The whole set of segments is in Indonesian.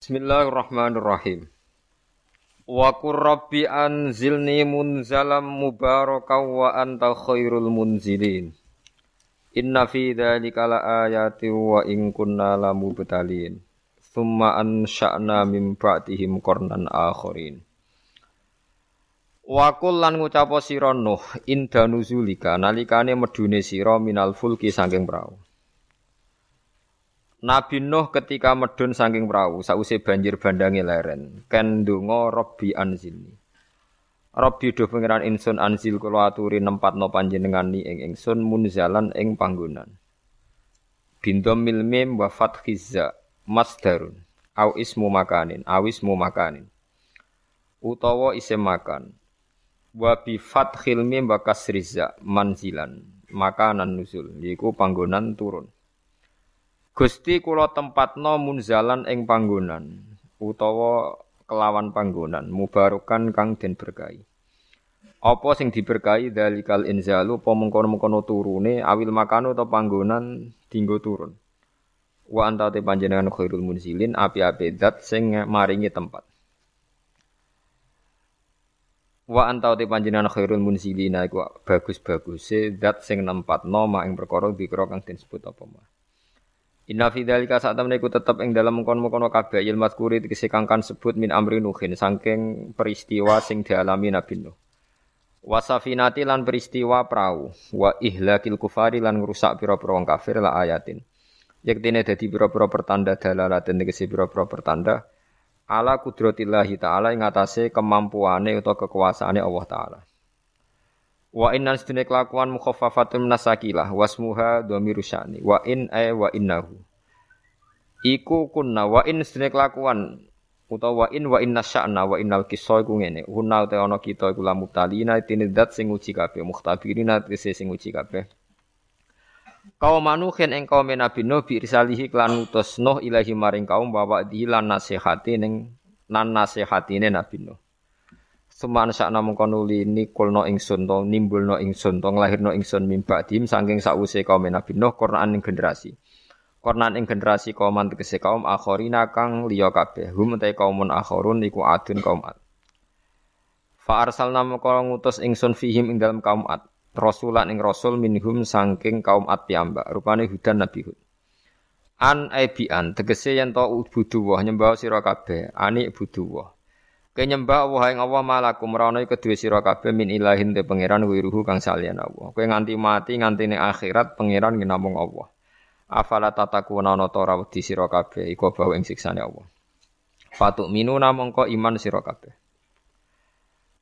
Bismillahirrahmanirrahim. Wa qur rabbi anzilni munzalam mubarakaw wa anta khairul munzilin. Inna fi dzalika laayatin wa in kunna lamubtalin. Tsumma ansha'na min ba'dihim qarnan akharin. Wa qul lan ngucap sira Nuh inda nuzulika nalikane medune sira minal fulki saking prau. Nabi Nuh ketika medun saking perahu sause banjir bandangi leren ken donga Rabbi anzilni. Rabbi do pangeran insun anzil kula aturi nempatno ni ing ingsun munzalan ing panggonan. Bindom mil mim wa fathizza masdarun au ismu makanin au ismu makanin. Utawa isim makan. Wa bi fathil mim manzilan makanan nuzul yiku panggonan turun. Gusti kula tempatno munzalan ing panggonan utawa kelawan panggonan mubarokan kang den berkahi. Apa sing diberkahi dalikal inzalu apa mengkono-mengkono turune awil makano atau panggonan dinggo turun. Wa anta te panjenengan khairul munzilin api-api zat sing maringi tempat. Wa anta te panjenengan khairul munzilin iku bagus-baguse zat sing nempatno mak ing perkara dikira kang den sebut apa mah. Inna fi dzalika saat iku tetep ing dalam mengkon-mengkono kabeh il mazkuri tegese sebut min amri nuhin saking peristiwa sing dialami Nabi Nuh. Wasafinati lan peristiwa perahu wa ihlakil kufari lan ngrusak pira-pira wong kafir la ayatin. Yektine dadi pira-pira pertanda dalalaten tegese pira-pira pertanda ala kudratillahi taala ing atase kemampuane utawa kekuasaane Allah taala. Wa innan sedene kelakuan mukhaffafatun nasakilah wasmuha dhamiru sya'ni wa in ay wa innahu. Iku kunna wa in sedene kelakuan utawa wa in wa inna sya'na wa innal kisah iku ngene. Hunna te ana kita iku lamu talina tinidat sing uji kabeh mukhtabirina tese sing uji kabeh. Kaum manuhin ing kaum Nabi Nuh bi risalihi klan utus Nuh ilahi maring kaum bawa dilan nasihati ning nan nasihatine Nabi Nuh. Suman sakna mengko nuli nikulno ingsun to nimbulno ingsun to nglahirno ingsun mimba dim saking sause kaum Nabi Nuh Quran ing generasi. Quran ing generasi kaum tegese kaum akhirina kang liya kabeh. Hum te kaumun akhirun iku adun kaum ad. Fa arsalna mengko ngutus ingsun fihim ing dalam kaum ad. Rasulan ing rasul minhum saking kaum ad piyambak. Rupane hudan Nabi Hud. An aibian tegese yen to buduwah nyembah sira kabeh. Ani buduwah. Kenyembah Allah ing Allah malakum rono kedue sira kabeh min ilahin te pangeran wiruhu kang salian Allah. Kowe nganti mati nganti ning akhirat pangeran namung Allah. Afala tatakuna ana ta ora wedi sira kabeh iku bau ing siksane Allah. Fatuk minu namung iman sira kabeh.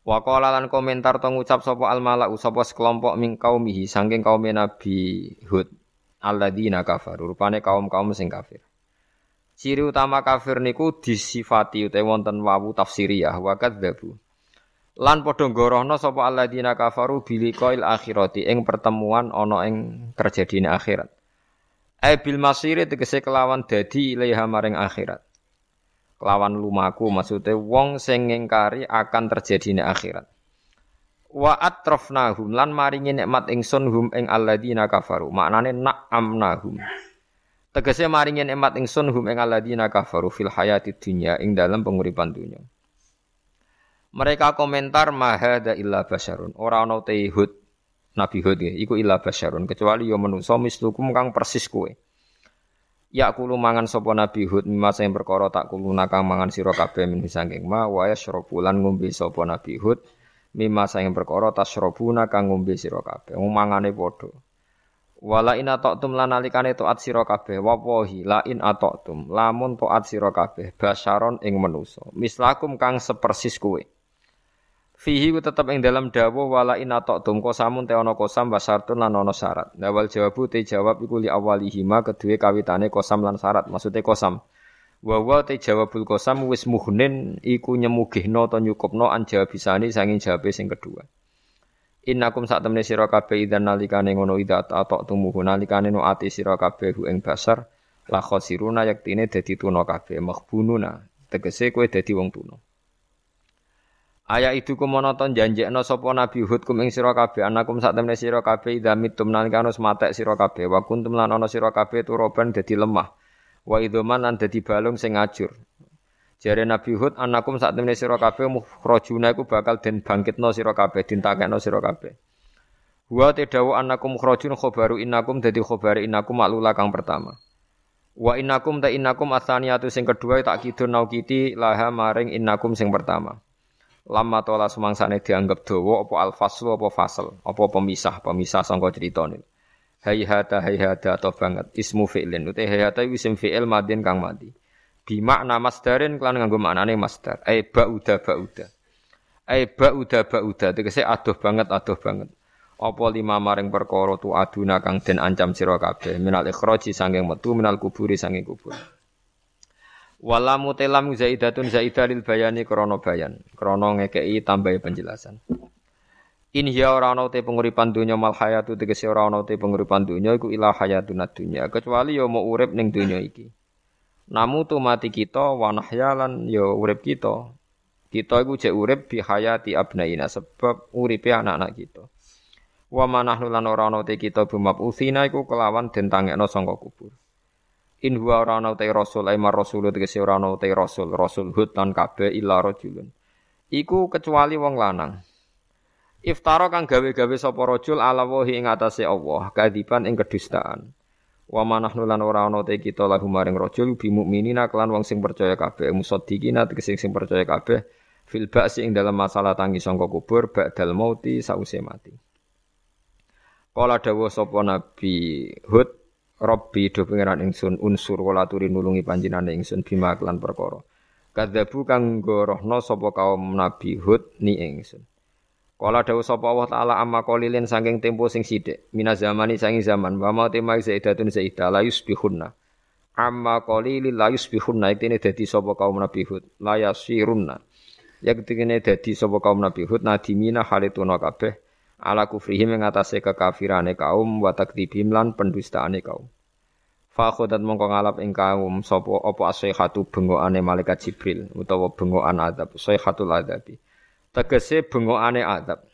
Wa komentar to ngucap sapa al malau sapa sekelompok ming kaumihi saking kaum Nabi Hud alladzina kafaru rupane kaum-kaum sing kafir. Ciri utama kafir niku disifati utawa wonten wawu tafsiriyah wa kadzabu. Lan padha gorohna sapa alladzina kafaru biliqail akhirati ing pertemuan ana ing terjadine akhirat. Ai bil masiri tegese kelawan dadi ilaiha maring akhirat. Kelawan lumaku maksude wong sing ngingkari akan terjadine akhirat. Wa atrafnahum lan maringi nikmat ingsun hum ing alladzina kafaru. Maknane na'amnahum. Tegese maringi nikmat ingsun hum ing alladzina kafaru fil hayati dunya ing dalam penguripan dunya. Mereka komentar mahada illa basyarun. Ora ana te Hud Nabi Hud ya, iku illa basyarun kecuali yo menungso mislukum kang persis kowe. Ya kulo mangan sapa Nabi Hud mimma sing perkara tak kulo nakang mangan sira kabeh min saking ma wa yashrabu lan ngombe sapa Nabi Hud mimma sing perkara tasyrabuna kang ngombe sira kabeh. Mangane padha. Wala in atoktum lan nalikane taat sira kabeh. Wawahi la in atoktum. Lamun taat sira kabeh basyaron ing manusa mislakum kang sepersis kowe Fihi ku tetep ing dalam dawuh wala in atoktum kosamun te ana kosam basartun lan ana syarat. Dawal jawabu te jawab iku li awalihima kedue kawitane kosam lan syarat. Maksude kosam. Wa wa te jawabul kosam wis muhnin iku nyemugihno to nyukupno an jawabisani sanging jawabe sing kedua Innakum sak temne sira kabeh idan nalikane ngono ida atok tumuhu. Nalikane no ati sira kabeh hu ing basar. La khosiruna yaktine dadi tuna kabeh makhbununa tegese kowe dadi wong tuna. Ayat itu kumonoton janjekno sapa Nabi Hud kum ing sira kabeh. Anakum sak temne sira kabeh ida mitum nalikane matek sira kabeh. Wa kuntum lan ana sira turoban dadi lemah. Wa idoman lan dadi balung sing ngajur Jare Nabi Hud anakum saat temene sira kabeh mukhrajuna iku bakal den bangkitno sira kabeh, dintakekno sira kabeh. Wa tedawu anakum mukhrajun khobaru innakum dadi khobare innakum maklula kang pertama. Wa innakum ta innakum atsaniyatu sing kedua tak kidun naukiti laha maring innakum sing pertama. Lama tola sumangsane dianggap dawa apa al-faslu apa fasal, apa pemisah, pemisah sangka critane. Hayhata hayhata atau banget ismu fi'lin uta hayhata isim fi'il madin kang mati bimakna masdarin kelan nganggo maknane masdar. Ai ba'uda ba'uda. Ai ba'uda ba'uda. Tegese adoh banget adoh banget. Apa lima maring perkara tu aduna kang den ancam sira kabeh? Minal ikhraji sanging metu minal kuburi sanging kubur. Wala mutelam zaidatun zaidah lil bayani krana bayan. Krana ngekeki tambahi penjelasan. In hiya ora ana te penguripan donya mal hayatu tegese ora ana te penguripan donya iku ilah hayatun dunya. Kecuali ya mau urip ning donya iki. Namu tu mati kita wa nahyalan ya urip kita. Kita iku jek urip bi hayati abnaina sebab uripe anak-anak kita. Wa manahnu lan ora ana te kita bumab usina iku kelawan den tangekno sangka kubur. In huwa ora ana te rasul ai mar rasul tegese ora ana te rasul rasul hud lan kabeh illa rajulun. Iku kecuali wong lanang. Iftara kang gawe-gawe sapa rajul ala wahi ing atase Allah, kadiban ing kedustaan. Wa manahnu lan ora ana te kita lahu maring rajul bi mukminina kelan wong sing percaya kabeh musaddiqina tegese sing percaya kabeh fil ba'si ing dalam masalah tangi sangka kubur ba'dal mauti sause mati. Kala dawuh sapa Nabi Hud Rabbi do pangeran ingsun unsur wala turi nulungi panjenengan ingsun bima kelan perkara. Kadzabu kang gorohno sapa kaum Nabi Hud ni ingsun. Kala dawuh sapa Allah taala amma qalilin saking tempo sing sithik mina zamani saking zaman wa ma tema zaidatun zaida la yusbihunna. Amma qalilin la yusbihunna itine dadi sapa kaum Nabi Hud. La yasirunna ya ketikene dadi sapa kaum Nabi Hud nadimina halituna kabeh ala kufrihim ing atase kekafirane kaum wa takdibim lan pendustaane kaum. Fa khodat mongko ngalap ing kaum sapa apa asihatu bengokane malaikat Jibril utawa bengokan adab sayhatul adabi tegese bengokane adab.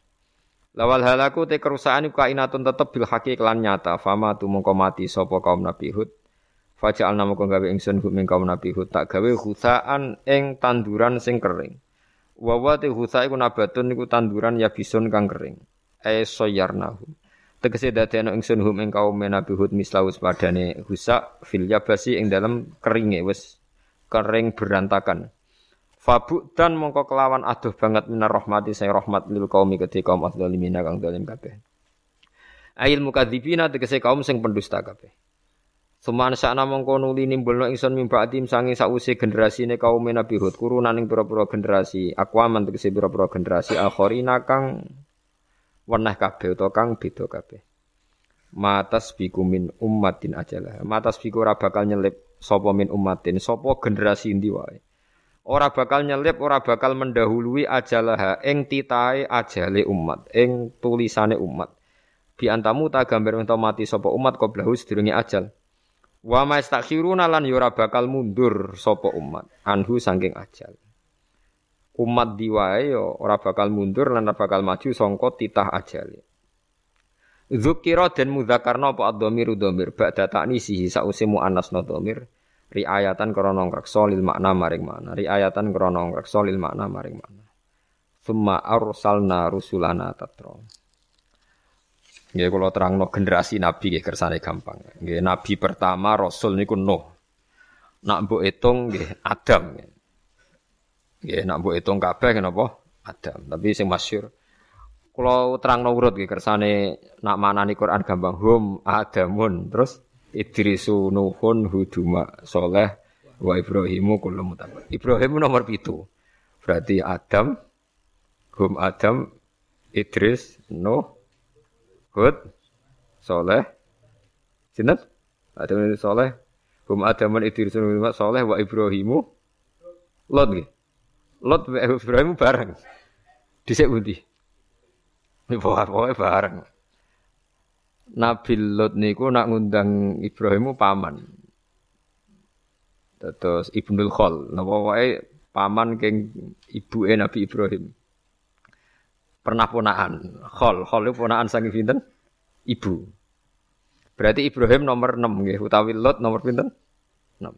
Lawal halaku te kerusakan iku kainatun tetep bil haqi kelan nyata. Fama tu mongko mati sapa kaum Nabi Hud. Faja'al nama kau gawe ingsun hum kaum Nabi Hud tak gawe husaan ing tanduran sing kering. Wawa te husa iku nabatun iku tanduran ya bisun kang kering. E soyarnahum. Tegese dadekno ingsun hum ing kaum Nabi Hud mislaus padane husa fil yabasi ing dalam keringe wis kering berantakan. Fabu dan mongko kelawan aduh banget minar rahmati saya rahmat lil kaumi ketika kaum adzzalimina kang zalim kabeh. Ail mukadzibina tegese kaum sing pendusta kabeh. Suman sakna mongko nuli nimbulno ingsun mimbatim sangi sause generasine kaum Nabi Hud kurunan ing pira-pira generasi akwaman tegese pira-pira generasi akhirina kang weneh kabeh utawa kang beda kabeh. Matas biku min ummatin ajalah. Matas biku ora bakal nyelip sapa min ummatin sapa generasi ndi wae ora bakal nyelip, ora bakal mendahului ajalah ing titahe ajale umat, ing tulisane umat. Bi antamu ta gambar ento mati sapa umat qoblahu sedurunge ajal. Wa mastakhiruna lan ora bakal mundur sapa umat anhu saking ajal. Umat diwae yo ora bakal mundur lan ora bakal maju sangka titah ajale. Zukira dan mudzakarna apa ad-dhamir dhamir ba'da ta'nisihi sause muannasna dhamir riayatan krana ngreksa lil makna maring makna riayatan krana ngreksa lil makna maring makna summa arsalna rusulana tatra Nggih kula terangno generasi nabi nggih kersane gampang. Nggih nabi pertama rasul niku Nuh. Nak mbok hitung nggih Adam. Nggih nak mbok hitung kabeh napa? Adam. Tapi sing masyhur kula terangno urut nggih kersane nak manani Quran gampang hum Adamun terus Idrisu Nuhun Huduma Soleh wa Ibrahimu kullu mutabar. Ibrahim nomor pitu. Berarti Adam, Hum Adam, Idris, Nuh, Hud, Soleh, Sinten? Adam Soleh, Hum Adam Idris Nuh Soleh wa Ibrahimu Lot nggih. Lot wa Ibrahim bareng. Dhisik pundi? Pokoke bareng. Nabi Lot niku nak ngundang Ibrahimu paman. Terus Ibnul Khol, napa wae paman keng ibuke Nabi Ibrahim. Pernah ponaan, Khol, Khol itu ponaan saking pinten? Ibu. Berarti Ibrahim nomor 6 nggih, utawi Lot nomor pinten? 6.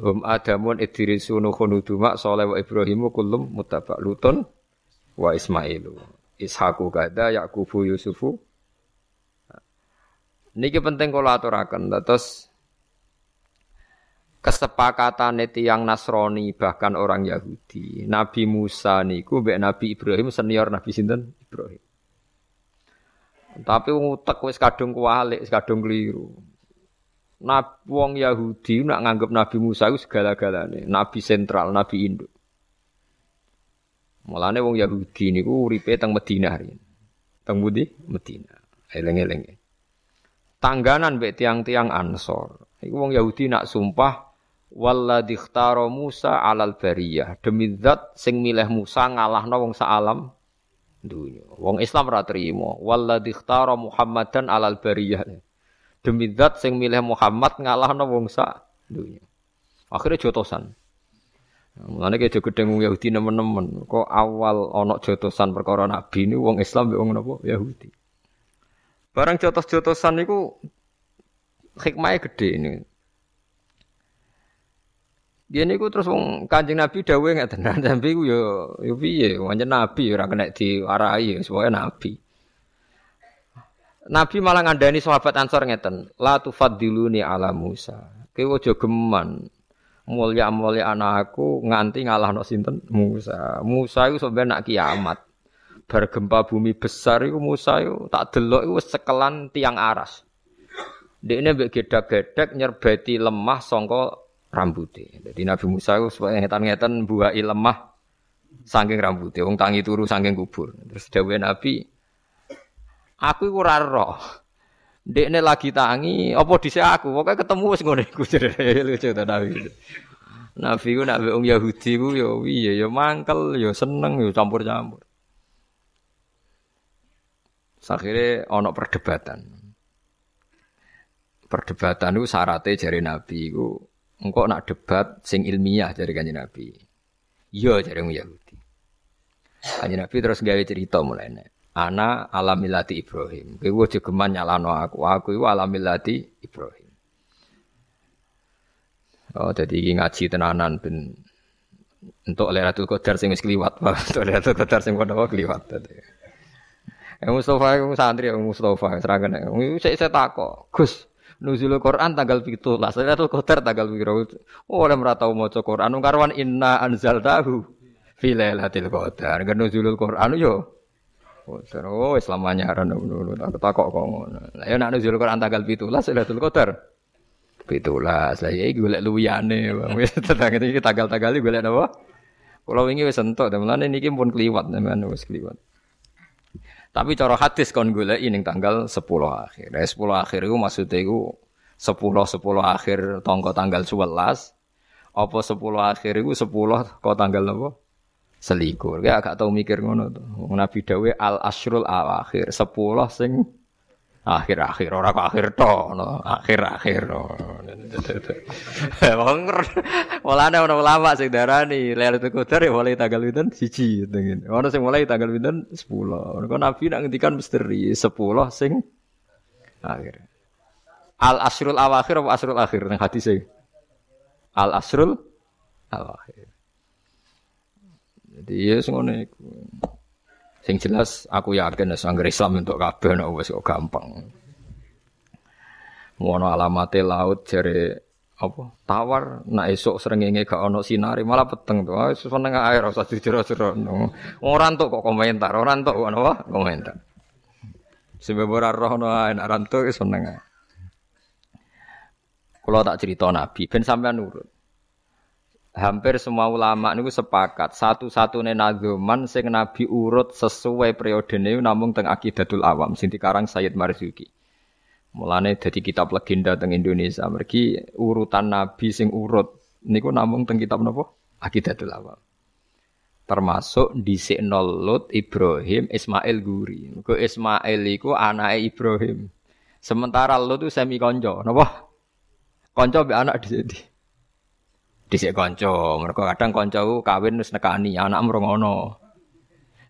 Hum Adamun Idrisu Nuhun Uduma Soleh wa Ibrahimu kullum mutabak Lutun wa Ismailu Ishaku kada Yakubu Yusufu Niki penting kalau aturakan terus kesepakatan yang Nasrani bahkan orang Yahudi Nabi Musa niku mbek Nabi Ibrahim senior Nabi sinten Ibrahim tapi ngutek wis kadung kualik kadung keliru Nabi wong Yahudi nak nganggep Nabi Musa itu segala-galane, nabi sentral, nabi induk. Mulane wong Yahudi niku uripe teng Madinah riyen. Teng budi Madinah. Eleng-eleng. Tangganan mbek tiang-tiang Ansor. Iku wong Yahudi nak sumpah walladzi ikhtara Musa alal bariyah. Demi zat sing milih Musa ngalahno wong alam dunya. Wong Islam ra trimo. Walladzi ikhtara Muhammadan alal bariyah demi zat sing milih Muhammad ngalahno wong sak dunya. Akhirnya jotosan. Mulane kayak jogo gedeng wong Yahudi nemen-nemen. Kok awal ana jotosan perkara nabi ini wong Islam wong napa Yahudi. Barang jotos-jotosan niku hikmahnya gede ini. Dia niku terus wong Kanjeng Nabi dawuh ngeten, Nabi ku yo yo piye, wancen nabi ora kena diwarai, semuanya nabi. Nabi malah ngandani sahabat Ansor ngeten, la tufaddiluni ala Musa. Kowe aja geman mulya-mulya anakku nganti ngalahno sinten Musa. Musa iku sampe nak kiamat. Bar gempa bumi besar iku Musa iku tak delok iku sekelan tiang aras. Dekne mbek gedak-gedek nyerbeti lemah sangka rambutnya. Jadi Nabi Musa itu supaya ngetan-ngetan buai lemah saking rambutnya. Wong tangi turu saking kubur. Terus dawuh Nabi, Aku iku ora roh. Lagi tangi, apa dhisik aku? Pokoke ketemu wis ngono iku lucu ta Nabi. Nabi ku nak wong Yahudi ku ya piye ya mangkel ya seneng ya campur-campur. Akhirnya ana perdebatan. Perdebatan itu syaratnya jari Nabi itu engkau nak debat sing ilmiah jari kanji Nabi. Iya jari Yahudi. Kanji Nabi terus gawe cerita mulai nih. Ana alamilati Ibrahim. Kowe geman nyalano aku. Aku iku alamilati Ibrahim. Oh, jadi ngaji tenanan ben untuk Lailatul Qadar sing wis kliwat, untuk Lailatul Qadar sing kono kliwat. Ya Mustafa iku santri ya Mustafa serangan. Saya saya takok, Gus, nuzulul Quran tanggal 17, Lailatul Qadar tanggal 17. Oh, ora ora tau maca Quran. Karwan inna anzaltahu fi Lailatul Qadar. Kan nuzulul Quran yo Oh, Islam anyaran ngono. Tak takok kok ngono. Lah ya nek nuzul Quran tanggal 17 Lailatul Qadar. 17. Lah ya iki golek luyane, Bang. Wis tanggal-tanggal iki golek napa? Kalau wingi wis entuk, mulane niki pun kliwat sampean wis kliwat. Tapi cara hadis kon golek ning tanggal 10 akhir. Nah, 10 akhir iku maksudnya iku 10 10 akhir tanggal tanggal 11 apa 10 akhir iku 10 kok tanggal napa? selikur. Ya agak tahu mikir ngono tuh. Nabi Dawe al asrul al akhir sepuluh sing akhir-akhir orang kok akhir to no. akhir-akhir. Wong mulane ana ulama sing darani Lailatul Qadar ya mulai tanggal pinten siji ngene. Ono sing mulai tanggal pinten 10. Kok Nabi nak ngendikan misteri 10 sing akhir. Al asrul awakhir apa asrul akhir nang hadis Al asrul awakhir. Jadi ya iku. Sing jelas aku yakin nek anggere Islam untuk kabeh nek wis kok gampang. Ngono alamate laut jare apa tawar nak esok srengenge gak ono sinari malah peteng tuh ah seneng air usah dijero-jero ora entuk kok komentar ora entuk apa? Komentar. Sebab ora roh no enak rantuk seneng kalau tak cerita nabi ben sampean nurut hampir semua ulama niku sepakat satu-satunya nazuman sing Nabi urut sesuai periode ini namun teng akidatul awam sing dikarang Sayyid Marzuki. Mulane dadi kitab legenda teng Indonesia mergi urutan Nabi sing urut niku namun teng kitab napa? Akidatul awam. Termasuk di Lut Ibrahim Ismail Guri. Ke Ismail iku anake Ibrahim. Sementara Lut itu semi konco, napa? Konco be anak di sini dhisik kanca. Mergo kadang kanca kawin wis nekani anak mrongono.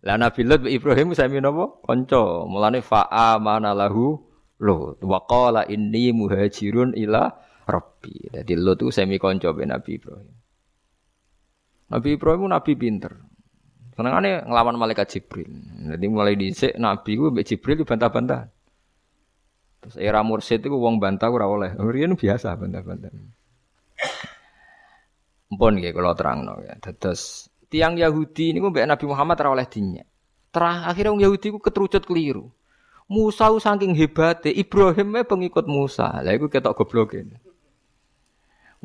Lah Nabi Lut Ibrahim sami napa? Kanca. Mulane fa'a mana lahu Lut. Wa qala inni muhajirun ila Rabbi. Jadi Lut itu semi konco Nabi Ibrahim. Nabi Ibrahim nabi pinter. Senengane ngelawan malaikat Jibril. Jadi mulai dhisik nabi ku mbek Jibril bantah-bantah. Terus era mursid itu wong bantah ora oleh. Riyen biasa bantah-bantah. Mpun nggih kula terangno ya. Dados tiang Yahudi niku mbek Nabi Muhammad ora oleh dinyak. Terakhir wong Yahudi ku keterucut keliru. Musa saking hebate, Ibrahim pengikut Musa. Lah iku ketok gobloke.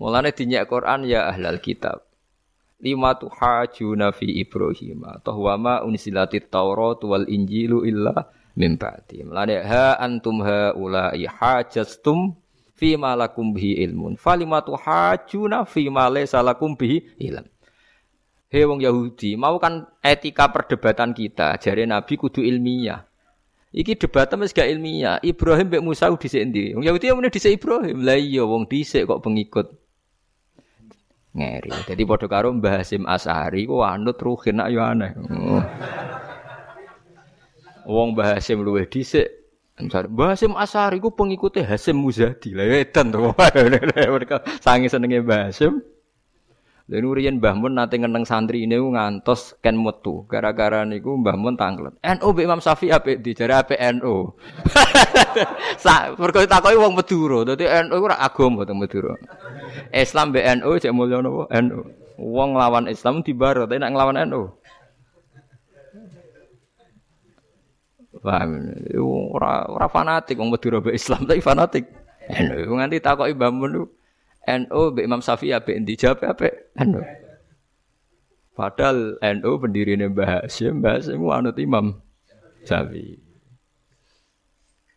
Mulane dinyak Quran ya ahlal kitab. Lima tuhajuna fi Ibrahim. Toh wa ma unsilati Taurat wal Injilu illa min ba'di. Mulane ha antum ha ulai hajastum fi ma lakum bihi ilmun. Falima tuhajuna fi ma laysa lakum bihi ilm. Hei wong Yahudi, mau kan etika perdebatan kita, jari Nabi kudu ilmiah. Iki debatnya wis gak ilmiah. Ibrahim mbek Musa dhisik endi? Wong Yahudi muni dhisik Ibrahim. Lah iya wong dhisik kok pengikut ngeri. Jadi padha karo Mbah Hasim Asari ku anut ruhin nak yo aneh. Oh. Wong Mbah Hasim luwih dhisik. Mbah Hasim Asari ku pengikutnya Hasim Muzadi. Lah edan to. Mereka sange senenge Mbah Hasim. Lha riyen Mbah Mun nate ngeneng santri ini ngantos ken metu. Gara-gara niku Mbah Mun tanglet. NU Mbak Imam Syafi'i apik dijare apik NU. Sak mergo takoki wong Madura. Dadi NU ora agama teng Madura. Islam mbek NU cek mulya? NU. Wong nglawan Islam dibaro, tapi nek nglawan NU. Paham? Ora ora fanatik wong Madura mbek Islam tapi fanatik. NU nganti takoki Mbah Mun NU Mbak Imam Syafi'i apa yang dijawab apa? NU. Padahal NU pendiri Mbah Hasyim, Mbah Hasyim anut Imam Syafi'i.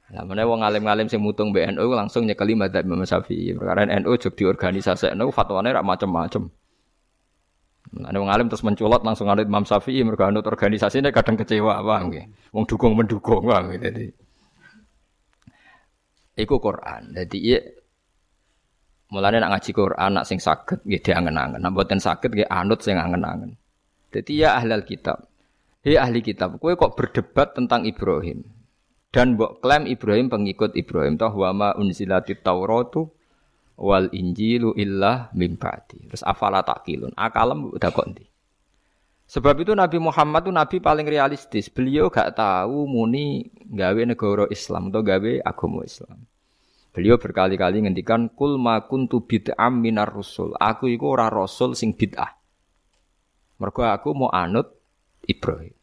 Lah meneh wong alim-alim sing mutung BNU langsung nyekeli madzhab Imam Syafi'i. Perkara NU jog di organisasi NU fatwane rak macam-macam. Nah, wong alim terus menculot langsung anut Imam Syafi'i mergo anut organisasine kadang kecewa paham nggih. Wong dukung mendukung paham Jadi Iku Quran. Jadi iya Mulane nak ngaji Quran nak sing saged nggih diangen-angen. Nak mboten saged nggih anut sing angen-angen. Dadi ya ahlal kitab. Hei ahli kitab, kowe kok berdebat tentang Ibrahim. Dan mbok klaim Ibrahim pengikut Ibrahim toh wa ma unzilati Tauratu wal Injilu illa mim ba'di. Terus afala takilun. Akalem udah kok ndi? Sebab itu Nabi Muhammad itu nabi paling realistis. Beliau gak tahu muni gawe negara Islam atau gawe agama Islam. Beliau berkali-kali ngendikan kul ma kuntu bid'am minar rusul. Aku iku ora rasul sing bid'ah. Mergo aku mau anut Ibrahim.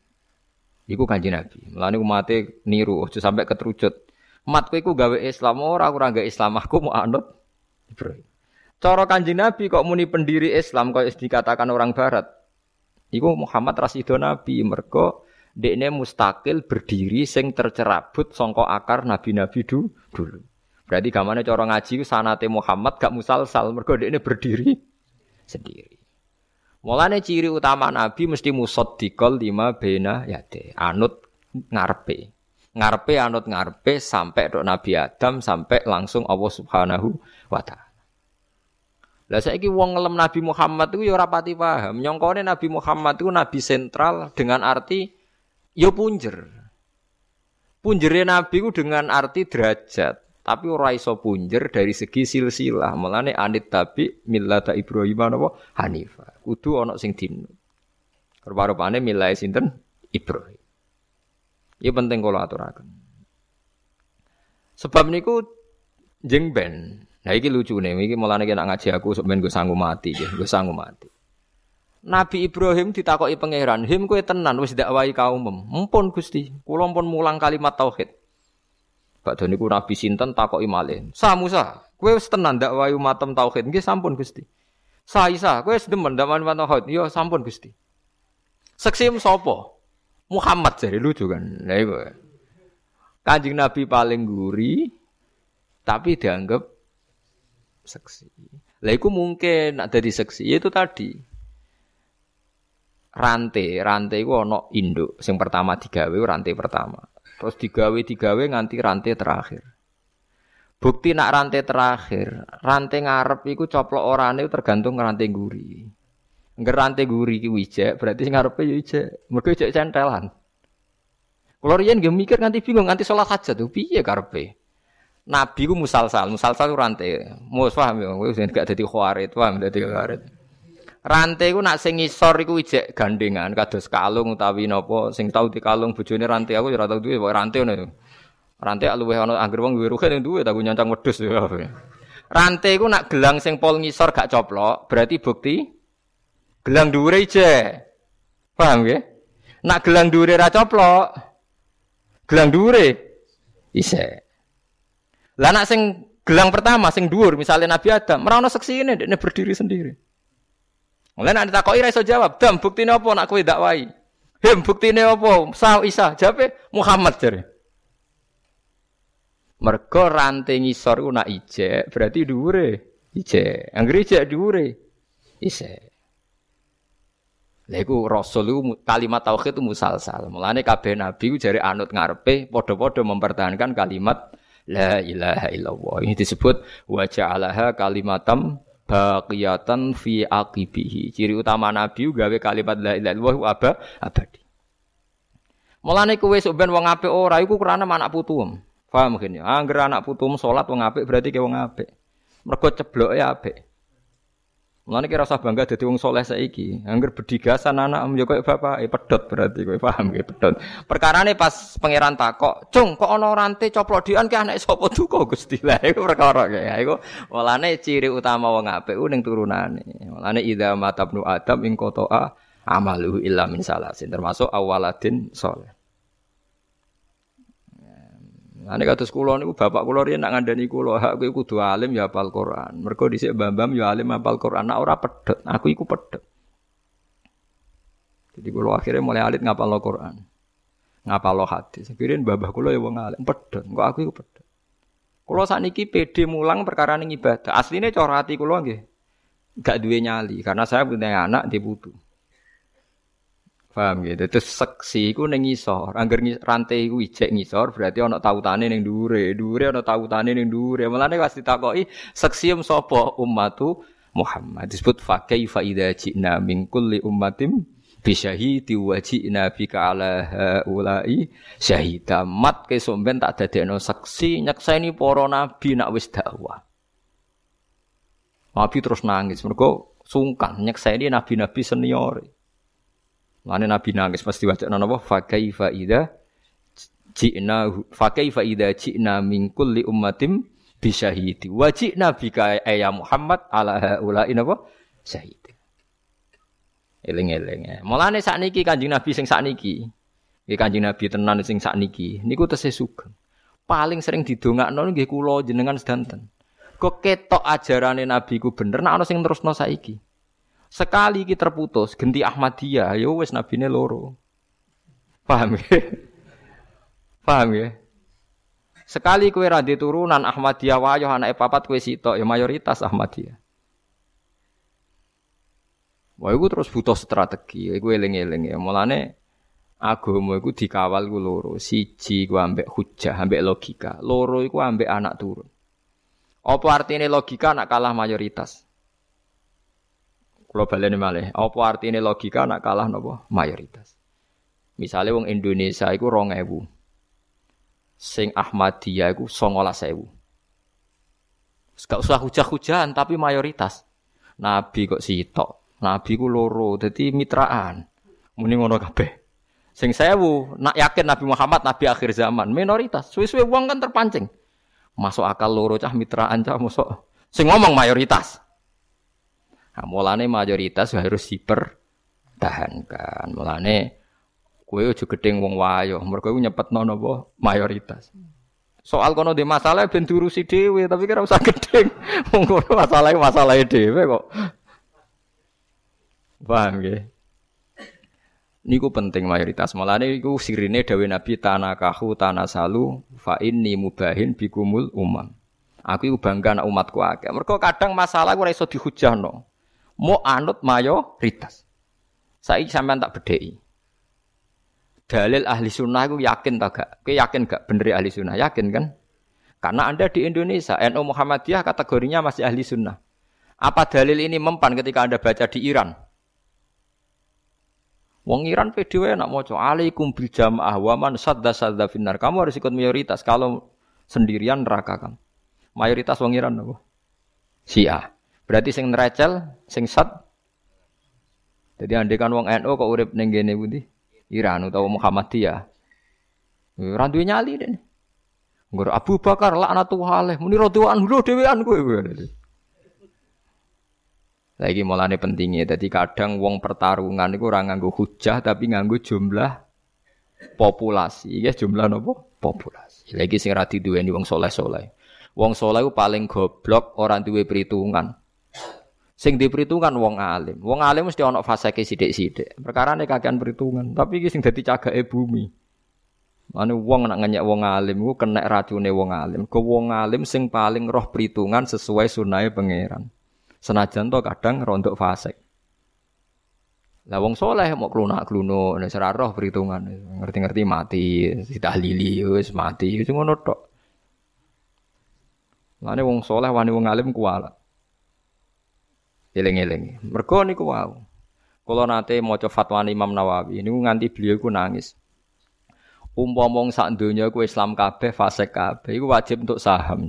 Iku kanji Nabi. Mulane umate niru aja sampai keterucut. Mat kowe gawe Islam ora ora gawe Islam aku mau anut Ibrahim. Cara kanji Nabi kok muni pendiri Islam kok dikatakan orang barat. Iku Muhammad Rasido Nabi mergo dekne mustakil berdiri sing tercerabut songko akar nabi-nabi dulu. Berarti gamane cara ngaji sanate Muhammad gak musalsal mergo ini berdiri sendiri. Mulane ciri utama Nabi mesti musaddiqal lima bena yate, anut ngarepe. Ngarepe anut ngarepe sampai dok Nabi Adam sampai langsung Allah Subhanahu wa taala. Lah saiki wong ngelem Nabi Muhammad itu ya ora pati paham. Nyongkone Nabi Muhammad itu nabi sentral dengan arti yo ya punjer. Punjere Nabi itu dengan arti derajat. Tapi ora iso punjer dari segi silsilah. Mulane anit tabi millata Ibrahim napa Hanifa. Kudu ana sing dinut. Rupa-rupane milai sinten Ibrahim. Ini penting kalau aturaken. Sebab niku jeng ben. Nah iki lucu nih, iki mulane nek ngaji aku ben gue sanggup mati, gue sanggup mati. Nabi Ibrahim ditakoki pangeran, "Him kowe tenan wis dakwahi kaum Mumpun Gusti, kula pun mulang kalimat tauhid." Bakdo niku Nabi sinten takoki malih. Sa Musa, kowe wis tenan ndak wayu matem tauhid? Nggih sampun Gusti. Sa Isa, kowe wis demen ndak wani tauhid? Yo ya, sampun Gusti. Seksim sapa? Muhammad jadi lucu kan. Lah iku. Kanjeng Nabi paling guri tapi dianggap seksi. Lah iku mungkin ada di seksi itu tadi. Rantai, rantai iku ana induk sing pertama digawe rantai pertama. Terus digawe-digawe nganti rantai terakhir. Bukti nak rantai terakhir, rantai ngarep iku coplok orane tergantung rantai guri. Ngger rantai guri ki wijek, berarti ngarepe yo ijek. Mergo ijek centelan. Kalau riyen nggih mikir nganti bingung nganti salat hajat tuh piye karepe. Nabi ku musalsal, musalsal ku rantai. Mus paham ya, kowe gak dadi khawarit, paham dadi khawarit. Rantai ku nak sing ngisor iku ijek gandengan kados kalung utawi napa sing tau dikalung bojone rantai aku ya ora tau duwe rantai ngono. Rantai luwih ana anggere wong duwe ruhe duwe tak nyancang wedhus ya. Rantai ku nak gelang sing pol ngisor gak coplok, berarti bukti gelang dhuwure ijek. Paham ya? Nak gelang dhuwure ra coplok, gelang dhuwure isek. Lah nak sing gelang pertama sing dhuwur misalnya Nabi Adam, ora ono seksine dekne berdiri sendiri. Mulai nak ditakoki ra iso jawab, "Dam, buktine apa nak kowe dakwai?" "Hem, buktine apa?" "Sa Isa." Jawabe Muhammad jare. Mergo ranting ngisor ku nak ijek, berarti dhuwure ijek. Anggere ijek dhuwure isek. Lha iku rasul iku kalimat tauhid itu musalsal. Mulane kabeh nabi ku jare anut ngarepe padha-padha mempertahankan kalimat La ilaha illallah. Ini disebut wa ja'alaha kalimatam baqiyatan fi aqibihi. Ciri utama Nabi gawe kalimat la ilaha illallah aba abadi. Mulane kowe sok ben wong apik ora iku krana anak putuem. Paham mungkin ya? Angger anak putuem salat wong apik berarti ke wong apik. Mergo cebloke apik. Mulane kira usah bangga dadi wong soleh saiki. Angger bedigasan anak yo koyo bapak, eh pedot berarti kowe paham ge pedot. Perkarane pas pangeran takok, "Cung, kok ana rante coplok dian ki anake sapa duka Gusti?" Lah iku perkara ge. Iku mulane ciri utama wong apik ning turunane. Mulane idza matabnu adam ing qata'a amaluhu illa min salasin termasuk awaladin soleh. Ane kados kula niku bapak kula riyen nak ngandani kula, hak kowe kudu alim ya hafal Quran. Mergo dhisik Bambam ya alim hafal Quran, nak ora pedhot. Aku iku pedhot. Jadi kula akhirnya mulai alit ngapal Quran. Ngapal hadis. Pirin babah kula ya wong alim pedhot. Kok aku iku pedhot. Kula sakniki PD mulang perkara ning ibadah. Asline cara ati kula gak duwe nyali karena saya punya anak di putu. Paham gitu. Terus seksi iku ning ngisor. Angger rantai iku ijek ngisor berarti ana tautane ning dhuwure. Dhuwure ana tautane ning dhuwure. Mulane pas ditakoki seksi sapa ummatu Muhammad. Disebut fa kaifa idza ji'na min kulli ummatin bi syahidi wa ji'na bika ala haula'i syahida. Mat ke somben tak dadekno seksi nyekseni para nabi nak wis dakwah. Nabi terus nangis mergo sungkan nyekseni nabi-nabi senior. Lane Nabi nangis pasti waca napa fa kaifa idza ji'na fa kaifa idza ji'na min kulli ummatin bi syahidi wa ji'na bika ya Muhammad ala haula napa syahid. Eling-eling. Ya. Mulane sakniki Kanjeng Nabi sing sakniki. Nggih Kanjeng Nabi tenan sing sakniki niku tesih sugeng. Paling sering didongakno nggih kula jenengan sedanten. Kok ketok ajarane Nabi ku bener nek ana sing terusno saiki. Sekali kita terputus, genti Ahmadiyah, ya wes nabine loro. Paham ya? Paham ya? Sekali kue radi turunan Ahmadiyah wayo anak papat kue sitok ya mayoritas Ahmadiyah. Wah, itu terus butuh strategi. Iku eling-eling ya. Mulane agama iku dikawal ku loro. Siji ku ambek hujah, ambek logika. Loro iku ambek anak turun. Apa artinya logika nak kalah mayoritas? Kalau baleni malih, apa artinya logika nak kalah nopo mayoritas. Misalnya wong Indonesia iku ewu, Sing Ahmadiyah iku ewu. Gak usah hujah-hujahan tapi mayoritas. Nabi kok sitok. Nabi ku loro, jadi mitraan. Muni ngono kabeh. Sing sewu, nak yakin Nabi Muhammad Nabi akhir zaman, minoritas. Suwe-suwe wong kan terpancing. Masuk akal loro cah mitraan cah masuk. Sing ngomong mayoritas. Nah, mulane mayoritas harus dipertahankan. Mulane kue ojo gedeng wong wayo, mergo nyepetno napa mayoritas. Soal kono di masalah ben diurusi dhewe, tapi kira usah gedeng. Wong kono masalah masalah dhewe kok. Paham nggih? Niku penting mayoritas. Mulane iku sirine dawe Nabi tanakahu tanasalu fa inni mubahin bikumul umam. Aku iku bangga anak umatku akeh. Mergo kadang masalah ora iso dihujahno mau anut mayoritas. Saya sampean tak bedheki. Dalil ahli sunnah itu yakin tak gak? Oke yakin gak bener ahli sunnah? Yakin kan? Karena anda di Indonesia, NU Muhammadiyah kategorinya masih ahli sunnah. Apa dalil ini mempan ketika anda baca di Iran? Wong Iran PDW nak mau alaikum bil jamaah wa sadda sadda finnar. Kamu harus ikut mayoritas. Kalau sendirian neraka kan. Mayoritas wong Iran apa? Syiah. Berarti sing nerecel, sing sat. Jadi andai kan wong NU kok urip ning kene pundi? Iran utawa Muhammadiyah. Ora duwe nyali dene. Nggur Abu Bakar laknatullah muni radhiyallahu anhu dhewean kowe. Lagi mulane pentingnya, jadi kadang wong pertarungan itu orang nganggo hujah tapi nganggo jumlah populasi, ya jumlah nopo populasi. Lagi sing rati dua ini wong soleh soleh. Wong soleh itu paling goblok orang duwe perhitungan. Sing di perhitungan wong alim. Wong alim mesti ono fase ke sidik sidik. Perkara nih kakean perhitungan. Tapi sing dadi cagake bumi. Mana wong nak ngenyek wong alim ku kena racune wong alim. Ke wong alim sing paling roh perhitungan sesuai sunai pangeran. Senajan to kadang rontok fasik. Lah wong soleh mau klunak-kluno nek ora roh perhitungan. Ngerti-ngerti mati, ditahlili wis mati, wis ngono tok. Lane wong soleh wani wong alim kuwala. Eling-eling. Mergo niku wau. Kula nate maca fatwa Imam Nawawi niku nganti beliau ku nangis. Umpama sak donya ku Islam kabeh, fasik kabeh iku wajib untuk saham.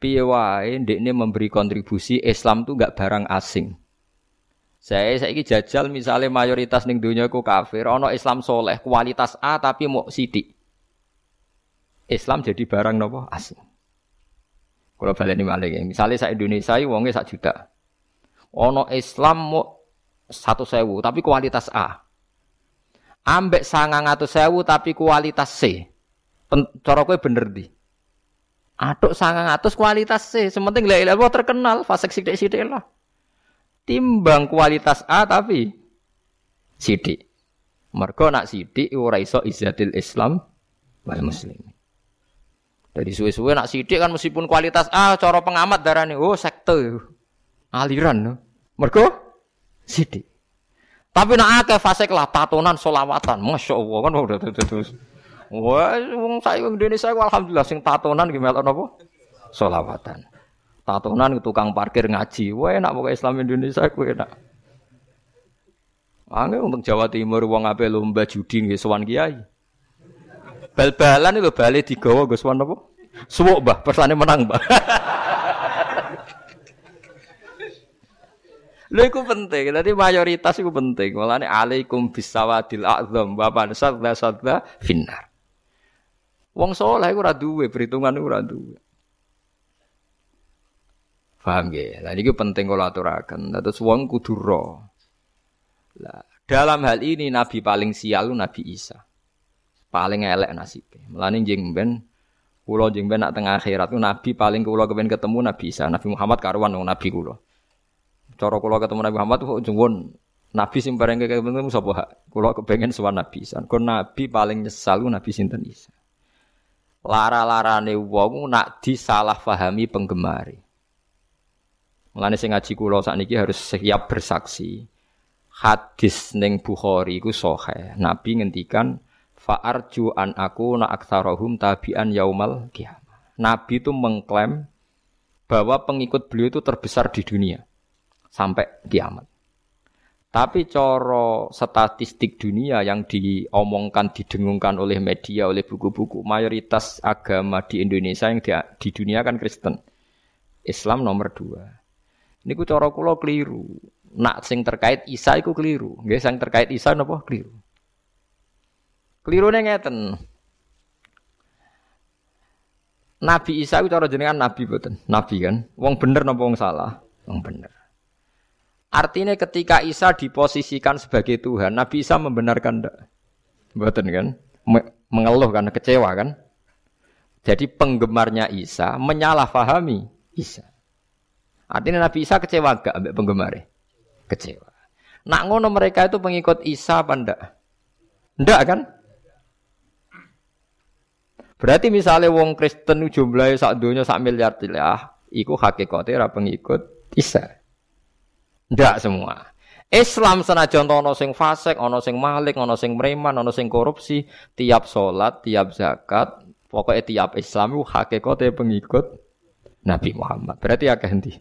Piye wae ndekne memberi kontribusi Islam tuh gak barang asing. Saya saiki jajal misalnya mayoritas ning dunia ku kafir, ono Islam soleh kualitas A tapi mau sidik. Islam jadi barang nopo asing. Kalau baleni malih ya. Misalnya saya Indonesia wonge sak juta. Ono Islam satu sewu tapi kualitas A. Ambek sangang atau sewu tapi kualitas C. Cara bener di. Atuk sangang atus kualitas C, sementing la ilaha terkenal, fasek sidik-sidik lah. Timbang kualitas A tapi sidik. Mergo nak sidik ora iso Islam wal muslim. Dari suwe-suwe nak sidik kan meskipun kualitas A cara pengamat darane oh sekte aliran. Mergo sidik. Tapi nak akeh fasek lah tatonan solawatan, masya Allah kan udah terus. Wah, wong saya Indonesia alhamdulillah sing tatonan gimana napa? Solawatan. Tatonan tukang parkir ngaji. Wah, enak pokoke Islam Indonesia kuwi enak. Angge untuk Jawa Timur wong ape lomba judi nggih sowan kiai. Bal-balan itu bali digawa nggo sowan apa? Suwuk, Mbah, persane menang, Mbah. Lha iku penting, dadi mayoritas iku penting. Mulane alaikum bisawadil a'zam wa sadda sadda finnar. Wong soleh iku ora duwe, perhitungan iku ora duwe. Paham nggih? Lah niki penting kula aturaken. Terus wong kudu ro. Lah, dalam hal ini nabi paling sial Nabi Isa. Paling elek nasibnya. Mulane jeng ben kula jeng ben nak tengah akhirat nabi paling kula kepen ketemu Nabi Isa. Nabi Muhammad karuan wong nabi kula. Cara kula ketemu Nabi Muhammad kok jengwon Nabi sing bareng ketemu sapa? Kula kepengen sowan Nabi Isa. Kon nabi paling nyesal Nabi sinten Isa lara-larane wong nak disalahpahami penggemari. Mulane sing ngaji kula sakniki harus siap bersaksi. Hadis ning Bukhari iku sahih. Nabi ngendikan fa'arju an aku na aktsarahum tabi'an yaumal kiamat. Nabi itu mengklaim bahwa pengikut beliau itu terbesar di dunia sampai kiamat. Tapi coro statistik dunia yang diomongkan, didengungkan oleh media, oleh buku-buku, mayoritas agama di Indonesia yang di, di dunia kan Kristen. Islam nomor dua. Ini ku coro kulo keliru. Nak sing terkait Isa iku keliru. Nggih sing terkait Isa napa keliru. Kelirune ngeten. Nabi Isa itu cara jenengan nabi boten? Nabi kan. Wong bener napa wong salah? Wong bener. Artinya ketika Isa diposisikan sebagai Tuhan, Nabi Isa membenarkan enggak? Betul kan? Mengeluh karena kecewa kan? Jadi penggemarnya Isa menyalahfahami Isa. Artinya Nabi Isa kecewa enggak ambek penggemarnya? Kecewa. Nak ngono mereka itu pengikut Isa apa enggak? Enggak kan? Berarti misalnya wong Kristen jumlahnya sak dunia sak miliar tilah, iku hakikatnya pengikut Isa. Ndak semua. Islam senajan ana sing fasik, ana sing malik, ana sing preman, ana sing korupsi, tiap salat, tiap zakat, pokoknya tiap Islam itu hakikate pengikut Nabi Muhammad. Berarti akeh endi?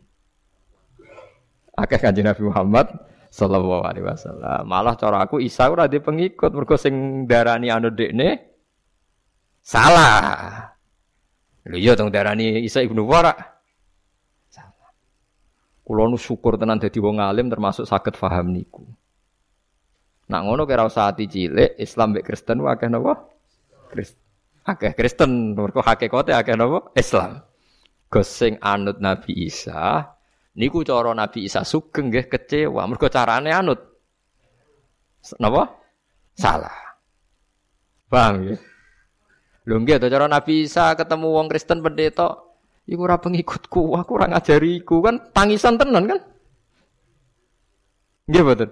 Akeh kanjeng Nabi Muhammad sallallahu alaihi wasallam. Malah cara aku Isa ora di pengikut mergo sing darani anu dekne salah. Lho iya dong darani Isa ibnu Wara. Kulo nu syukur tenan dadi wong alim termasuk saged paham niku. Nak ngono kira usah ati cilik Islam mek Kristen wae akeh napa? Kristen. Akeh Kristen mergo hakikate akeh napa? Islam. Gosing anut Nabi Isa niku cara Nabi Isa sugeng nggih kecewa mergo carane anut. Napa? Salah. Paham ya? Lho nggih cara Nabi Isa ketemu wong Kristen pendeta, iku ora pengikutku, aku ora ngajariku kan tangisan tenan kan? Nggih mboten.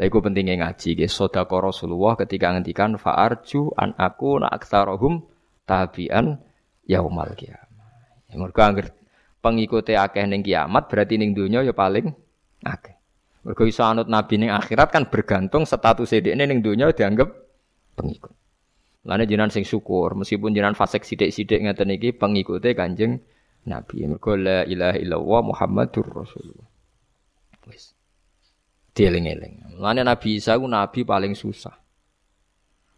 Lah iku pentingnya ngaji nggih sedekah Rasulullah ketika ngendikan fa'arju an aku na aktsarahum tabian yaumal kiamah. Ya mergo anggere pengikuti akeh ning kiamat berarti ning donya ya paling akeh. Mergo iso anut nabi ning akhirat kan bergantung status dhekne ning donya dianggap pengikut. Lane jinan sing syukur meskipun jinan fasik sithik-sithik ngeten iki pengikute Kanjeng Nabi. Mergo la ilaha illallah Muhammadur Rasulullah. Wis. Dieling-eling. Lane Nabi Isa ku nabi paling susah.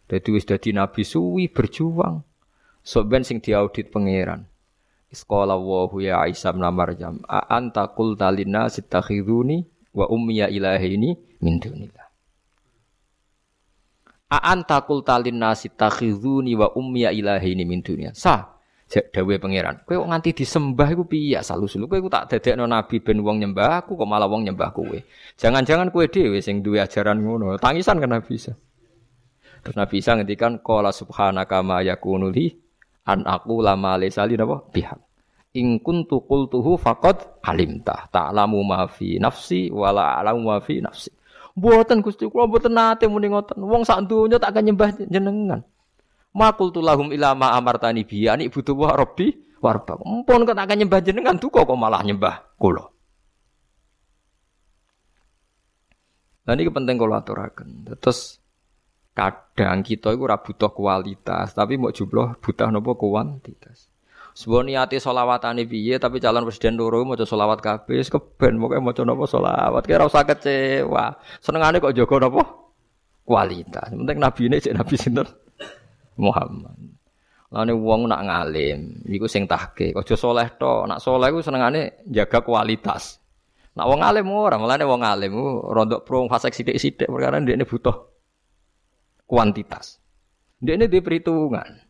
Dadi wis dadi nabi suwi berjuang. Sok ben sing diaudit pangeran. Iskola wa ya Isa bin Maryam, a anta qulta wa ummiya ilahini min dunillah. Aan takul talin nasi takhizuni wa ummiya ilahi ini min dunia. Sah. Dawe pangeran. Kowe kok nganti disembah iku piye salu sulu kowe tak dadekno nabi ben wong nyembah aku kok malah wong nyembah kowe. Jangan-jangan kowe dhewe sing duwe ajaran ngono. Tangisan kan Nabi Isa. Terus Nabi Isa ngendikan qala subhanaka ma yakunu li an aku lama lesali napa pihak. In kuntu qultuhu faqad alimta ta'lamu ma fi nafsi wala a'lamu ma fi nafsi. Mboten Gusti kula mboten nate muni ngoten. Wong sak tak akan nyembah jenengan. Makul tulahum ila ma amartani bi ani butuh wa rabbi warba. Mumpun kok tak nyembah jenengan duka kok malah nyembah kula. Nah ini penting kalau aturakan. Terus kadang kita itu butuh kualitas, tapi mau jumlah butuh nopo kuantitas. Sebuah niati solawatane piye tapi calon presiden loro mau solawat kabeh keben mau maca napa solawat kira usah kecewa. Senengane kok jaga napa kualitas. Penting nabi ini cek nabi sinten Muhammad. Lane wong nak ngalim iku sing tahke. Aja soleh to, nak soleh iku senengane jaga kualitas. Nak wong alim ora, mulane wong alim rondok pro fasek sithik-sithik perkara ndekne butuh kuantitas. Ndekne di perhitungan.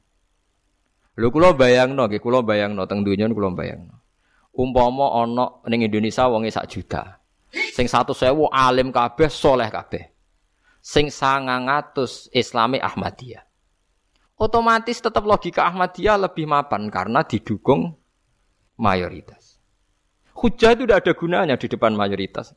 Lho kula bayangno nggih, kula bayangno teng donya kula bayangno. Umpama ana ning Indonesia wonge sak juta. Sing 100.000 alim kabeh, soleh kabeh. Sing 900 Islami Ahmadiyah. Otomatis tetap logika Ahmadiyah lebih mapan karena didukung mayoritas. Hujah itu tidak ada gunanya di depan mayoritas.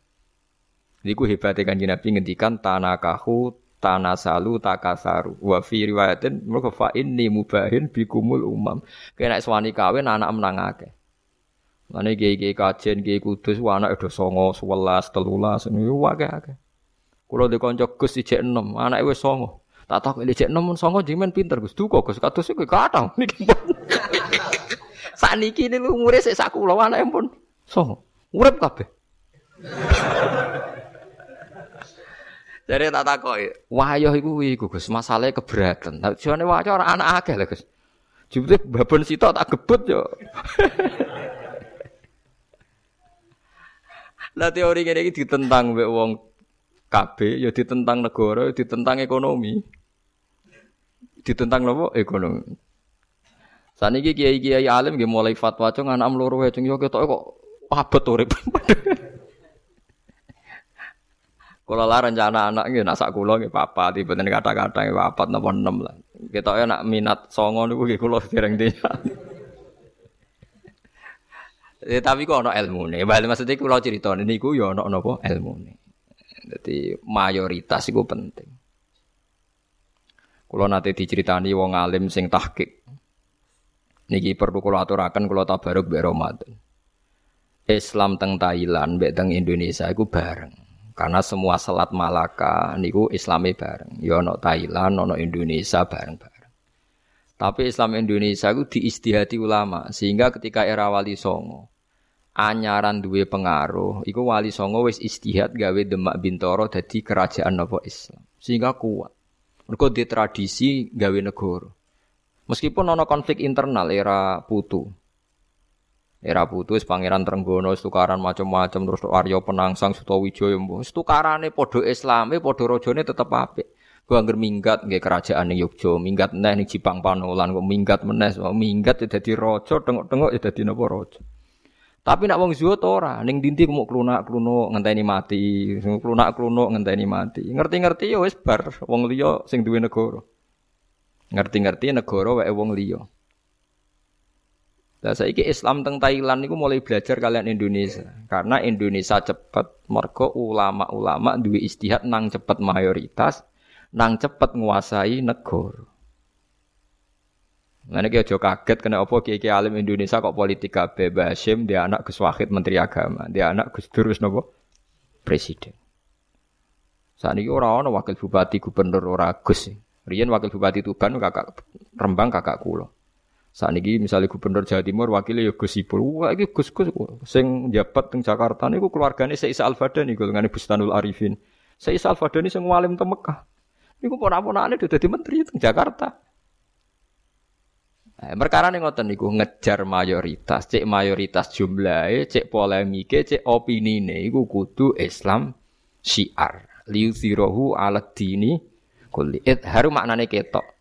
Jadi ku hebatnya kan Nabi ngendikan tanakahu tanasalu takasaru. Wa fi riwayatin mergo fa inni mubahin bikumul umam. Kena swani kawin anak menang akeh. Mane gege kajen gege kudus anak udah songo sewelas telulas ini akeh akeh. Kulo di kanca Gus ijek enom anake wis songo. Tak ijek enom songo jimen pinter Gus. Duka Gus. Kados iku kathah niki Sakniki niku umure sik sak kula anake pun songo. Urip kabeh Jadi tak takoki, wayoh iku iku Gus, masalahe keberatan. Nah, jane wayoh ora anak akeh lho Gus. Jebule babon sitok tak gebut yo. Lah teori ngene iki ditentang mbek wong KB, ya ditentang negara, ya ditentang ekonomi. Ditentang nopo? Ekonomi. Saniki kiai-kiai alim nggih mulai fatwa cung anak mloro wae cung yo ketok kok abot urip. Kalau lah rencana anak nggih nak sak kula nggih papa tiba kata-kata nggih papat napa enam lah. Kita nak minat songo niku nggih kula dereng dia. Ya, tapi kok ana ilmune. Bali maksudnya kula critane niku ya ana napa ilmune. Jadi mayoritas itu penting. Kula nate diceritani wong alim sing tahqiq. Niki perlu kula aturaken kula tabaruk mbek. Islam teng Thailand mbek teng Indonesia iku bareng. Karena semua selat Malaka niku Islami bareng. Ya Thailand, ono Indonesia bareng-bareng. Tapi Islam Indonesia itu diistihati ulama sehingga ketika era Wali Songo anyaran duwe pengaruh, iku Wali Songo wis istihad gawe Demak Bintoro dadi kerajaan nopo Islam. Sehingga kuat. Mergo di tradisi gawe negara. Meskipun ono konflik internal era Putu. Era Putu Pangeran Trenggono tukaran macam-macam terus Aryo Penangsang Sutawijaya wis tukarane padha Islame padha rajane tetep apik. Ku angger minggat nggih kerajaan ning Yogya, minggat neh ning Jipang Panolan kok minggat meneh, minggat ya dadi raja, tengok-tengok ya dadi napa raja. Tapi nak wong zuhud ora, ning dinti mau klunak-klunuk ngenteni mati, klunak-klunuk ngenteni mati. Ngerti-ngerti ya wis bar wong liya sing duwe negara. Ngerti-ngerti negara wae wong liya. Lah saiki Islam teng Thailand niku mulai belajar kalian Indonesia. Karena Indonesia cepet mergo ulama-ulama duwe istihad nang cepet mayoritas, nang cepet nguasai negara. Nah ini aja kaget kena apa kiai alim Indonesia kok politik kabeh Basim dia anak Gus Wahid Menteri Agama, dia anak Gus Dur nopo presiden. Saat ini orang orang wakil bupati gubernur ora Gus. Rian wakil bupati Tuban kakak Rembang kakak kulo. Saat ini misalnya gubernur Jawa Timur wakilnya ya Gus Ipul. Wah ini Gus Gus sing jabat teng Jakarta niku keluargane Isa Al-Fadani dengan Bustanul Arifin. Isa Al-Fadani sing walim teng Mekah. Niku ponak-ponakane udah jadi menteri teng Jakarta. Eh, perkara nih ngoten ngejar mayoritas, cek mayoritas jumlahnya, cek polemike, cek opini nih, iku kudu Islam syiar. Liu sirohu alat dini kulli. haru maknane ketok.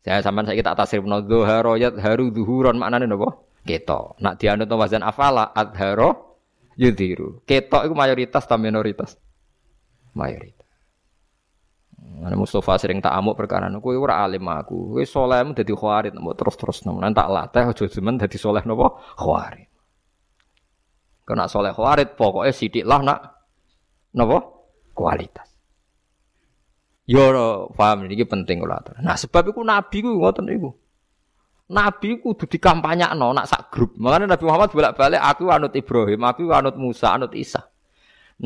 Saya sampean saya tak tasrif no dhuhara haru duhuron maknane napa? Ketok. Nak dianut wazan afala adharo yudhiru. Ketok itu mayoritas atau minoritas? Mayoritas. Ana Mustafa sering tak amuk perkara kowe ora alim aku. Kowe salehmu dadi khawarit mbok terus-terus nang tak latih aja jemen dadi saleh napa? Khawarit. Kena saleh khawarit pokoke sithik lah nak napa? Kualitas. Yo paham ini penting kula Nah sebab iku nabi ku ngoten niku. Nabi ku kudu dikampanyakno nak sak grup. Makanya Nabi Muhammad bolak-balik aku anut Ibrahim, aku anut Musa, anut Isa.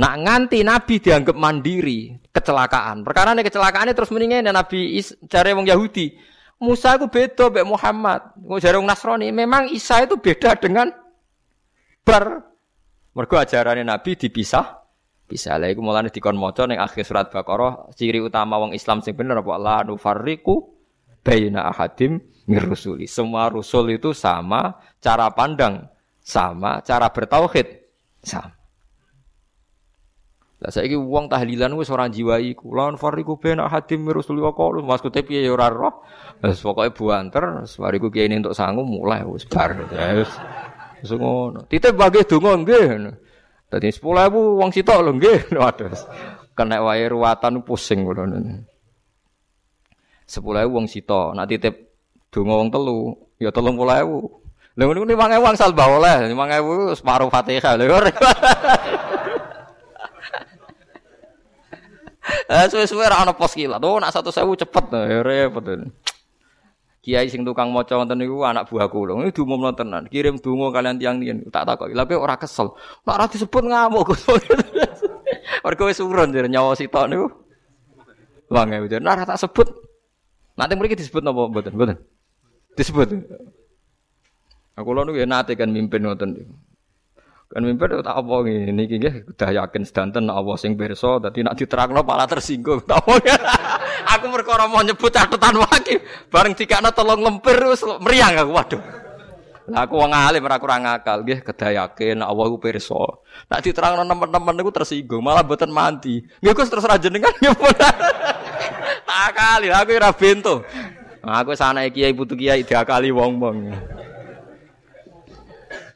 Nak nganti Nabi dianggap mandiri, kecelakaan. Perkara ini kecelakaan terus mendingin Nabi Is, cari wong Yahudi. Musa itu beda mbek Muhammad. Wong jare wong Nasrani, memang Isa itu beda dengan bar. Mergo ajarannya Nabi dipisah bisa lah iku mulane dikon maca ning akhir surat Baqarah ciri utama wong Islam sing bener apa la nufarriqu baina ahadim mirusuli. Semua rusul itu sama, cara pandang sama, cara bertauhid sama. Lah saiki wong tahlilan wis ora jiwai iku. La nufarriqu baina ahadim mirusuli wa qalu maksude piye ya ora roh. Wis pokoke buanter, bariku kiai untuk sangu mulai wis bar. Wis ngono. Titip bagi donga nggih. Dadi 10.000 wong sitok lho nggih. Waduh. Kena wae ruwatan pusing ngono. 10.000 wong sitok, nak titip donga wong telu, ya 30.000. Lha ngono ni 5.000 wong salbah oleh, 5.000 separuh Fatihah lho. Eh suwe-suwe ra ana pos kilat. Oh nak 1.000 cepet ya repot. Kiai sing tukang maca wonten niku anak buah kula. Ini diumumno tenan. Kirim donga kalian tiang niyen. Tak takoki. Lha ora kesel. Nek ora disebut ngamuk. Mergo wis urun jare nyawa sitok niku. Wange ujar. Nek tak sebut. Nanti mriki disebut napa mboten? Mboten. Disebut. Aku lho niku ya nate kan mimpin ngoten niku. Kan mimpin tak apa ngene iki nggih udah yakin sedanten Allah sing pirsa dadi nak diterangno malah tersinggung. aku perkara mau nyebut catatan wae bareng dikakno tolong lempir meriang aku waduh. Lah aku wong alim ora kurang akal nggih kedah yakin Allah ku pirsa. Nak diterangno teman-teman niku tersinggung malah mboten mandi. Nggih Gus terus ra jenengan nyebut. Tak kali aku ora bento. Aku sana kiai putu kiai diakali wong-wong.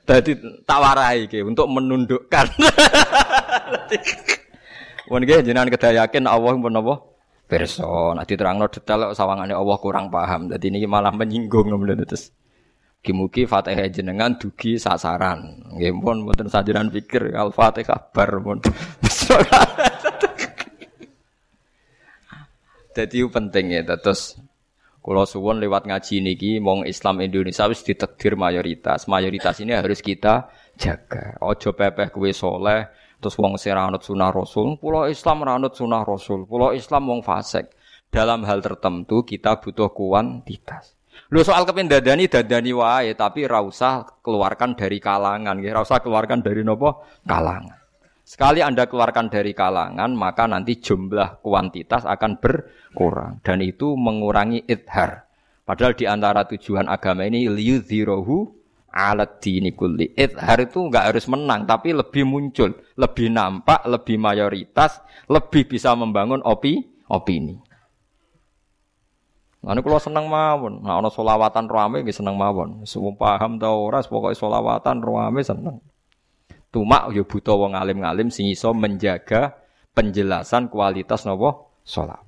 Jadi tak warai ke untuk menundukkan. Wan nggih jenengan kedah yakin Allah pun apa? Pirsa. Nek diterangno detail sawangane Allah kurang paham. Dadi ini malah menyinggung ngono terus. Kimuki Fatihah jenengan dugi sasaran. Nggih pun mboten sajaran pikir Al-Fatihah bar pun. Jadi penting ya terus kalau suwon lewat ngaji niki mong Islam Indonesia wis ditakdir mayoritas. Mayoritas ini harus kita jaga. Ojo pepeh kue soleh terus wong seranut sunah Rasul. Pulau Islam ranut sunah Rasul. Pulau Islam wong fasik. Dalam hal tertentu kita butuh kuantitas. Lu soal kepen dadani dadani wae tapi ra usah keluarkan dari kalangan, nggih. Ra usah keluarkan dari nopo? Kalangan. Sekali Anda keluarkan dari kalangan, maka nanti jumlah kuantitas akan berkurang. Dan itu mengurangi idhar. Padahal di antara tujuan agama ini liyudhirohu alat dini kulli. Ithar itu enggak harus menang, tapi lebih muncul, lebih nampak, lebih mayoritas, lebih bisa membangun opi, opini. Nah, ini kalau seneng mawon, nah ono solawatan rame gak seneng mawon. Semua paham tau ora, pokoknya solawatan rame seneng. Tuma yo buta wong alim-alim sing iso menjaga penjelasan kualitas nopo solawat.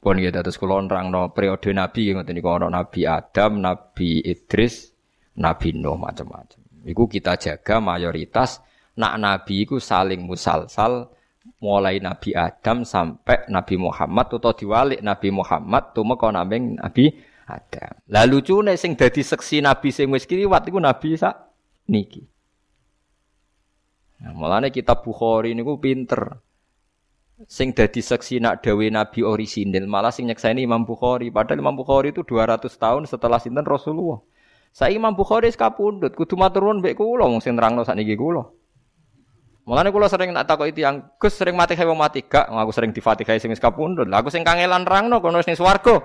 Pun ya terus kula nerangno periode nabi ngoten niku ana nabi Adam, nabi Idris, nabi Nuh macam-macam. Iku kita jaga mayoritas nak nabi iku saling musalsal mulai Nabi Adam sampai Nabi Muhammad atau diwalik Nabi Muhammad tumeka naming Nabi Adam. Lalu lucune sing dadi seksi Nabi sing wis kliwat iku Nabi sak niki. Nah, mulane kitab Bukhari niku pinter sing dadi seksi nak dawe nabi orisinil malah sing nyekseni Imam Bukhari. Padahal Imam Bukhari itu 200 tahun setelah sinten Rasulullah. Saya Imam Bukhari sekapundut kudu matur nuwun mbek kula wong sing nerangno sakniki kula. Mulane kula sering nak takok itu yang Gus sering mati wong mati gak? Aku sering difatihai sing sekapundut lah aku sing kangelan nerangno kono ning swarga.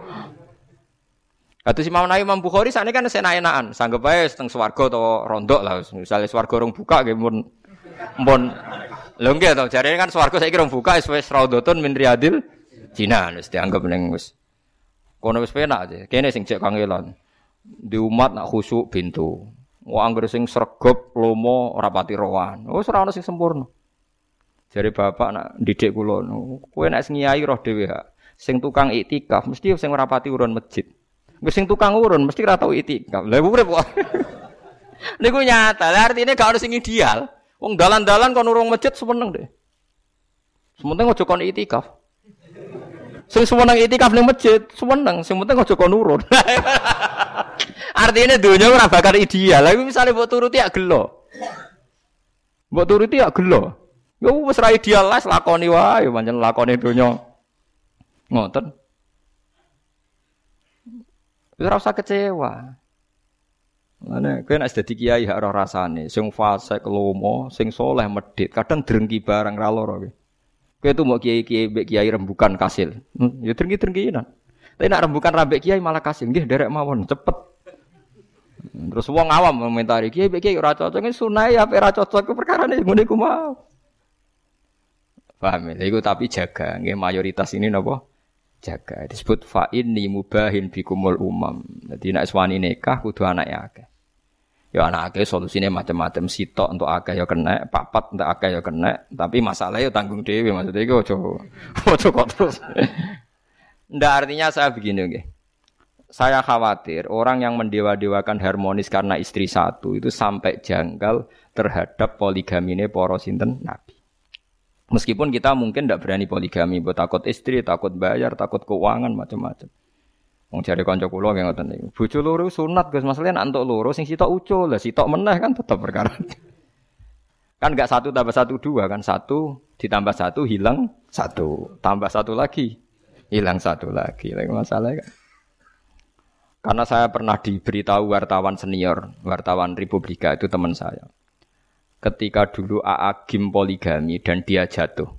Kata si Imam Imam Bukhari sakniki kan senak-enakan, sanggep ae seteng swarga atau rondok lah, misalnya swarga rong buka nggih mun Lho nggih to, jarene kan swarga saiki rong buka wis wis raudhatun min riyadil Cina wis dianggap ning wis kono wis penak aja. Kene sing cek kangelan. Di umat nak khusuk pintu. Wah anggere sing sregep lomo ora pati rowan. Wis ora ono sing sempurna. Jare bapak nak didik kula, kowe nek ngiyai roh dhewe. Sing tukang iktikaf mesti sing ora pati urun masjid. Wis sing tukang urun mesti ora tau iktikaf. Lah urip kok. Niku nyata. Lah artine gak ono sing ideal. Wong dalan-dalan kon urung masjid semeneng deh. Sementing aja kon itikaf. Sing semeneng itikaf ning masjid, semeneng, sing penting aja kon urun. Artinya dunia ora bakal ideal. Lha misale mbok turuti ya gelo. Mbok turuti ya gelo. Ya wis ra ideal lah lakoni wae pancen lakoni dunia. Ngoten. Ora usah kecewa. Mana kowe nek dadi kiai hak roh rasane, sing fasik lomo, sing soleh medit, kadang drengki barang ra lara kowe. Kowe tuh mau kiai-kiai mbek kiai rembukan kasil. Hmm, ya drengki-drengkinan. Tapi nak rembukan rambek kiai malah kasil, nggih derek mawon cepet. Terus wong awam komentari kiai mbek kiai ora cocok, sunah ya ora cocok perkara ne ngene ku mau. Paham ya? Iku tapi jaga, nggih mayoritas ini napa? Jaga. Disebut fa inni mubahin bikumul umam. Jadi nek suwani nikah kudu anake akeh. Ya anak akeh solusine macam-macam sitok untuk akeh ya kena, papat untuk akeh ya kena, tapi masalahnya ya tanggung dewi maksudnya itu ojo ojo kok terus. Ndak artinya saya begini oke. Saya khawatir orang yang mendewa-dewakan harmonis karena istri satu itu sampai janggal terhadap poligami ini poros sinten nabi. Meskipun kita mungkin tidak berani poligami, buat takut istri, takut bayar, takut keuangan macam-macam. Wong jare kanca kula nggih ngoten niku. Bojo loro sunat Gus, masalahnya nek entuk loro sing sitok ucul, lah sitok meneh kan tetap perkara. kan enggak satu tambah satu dua kan. Satu ditambah satu hilang satu. Tambah satu lagi hilang satu lagi. Lagi masalah kan. Karena saya pernah diberitahu wartawan senior wartawan Republika itu teman saya ketika dulu AA Gim poligami dan dia jatuh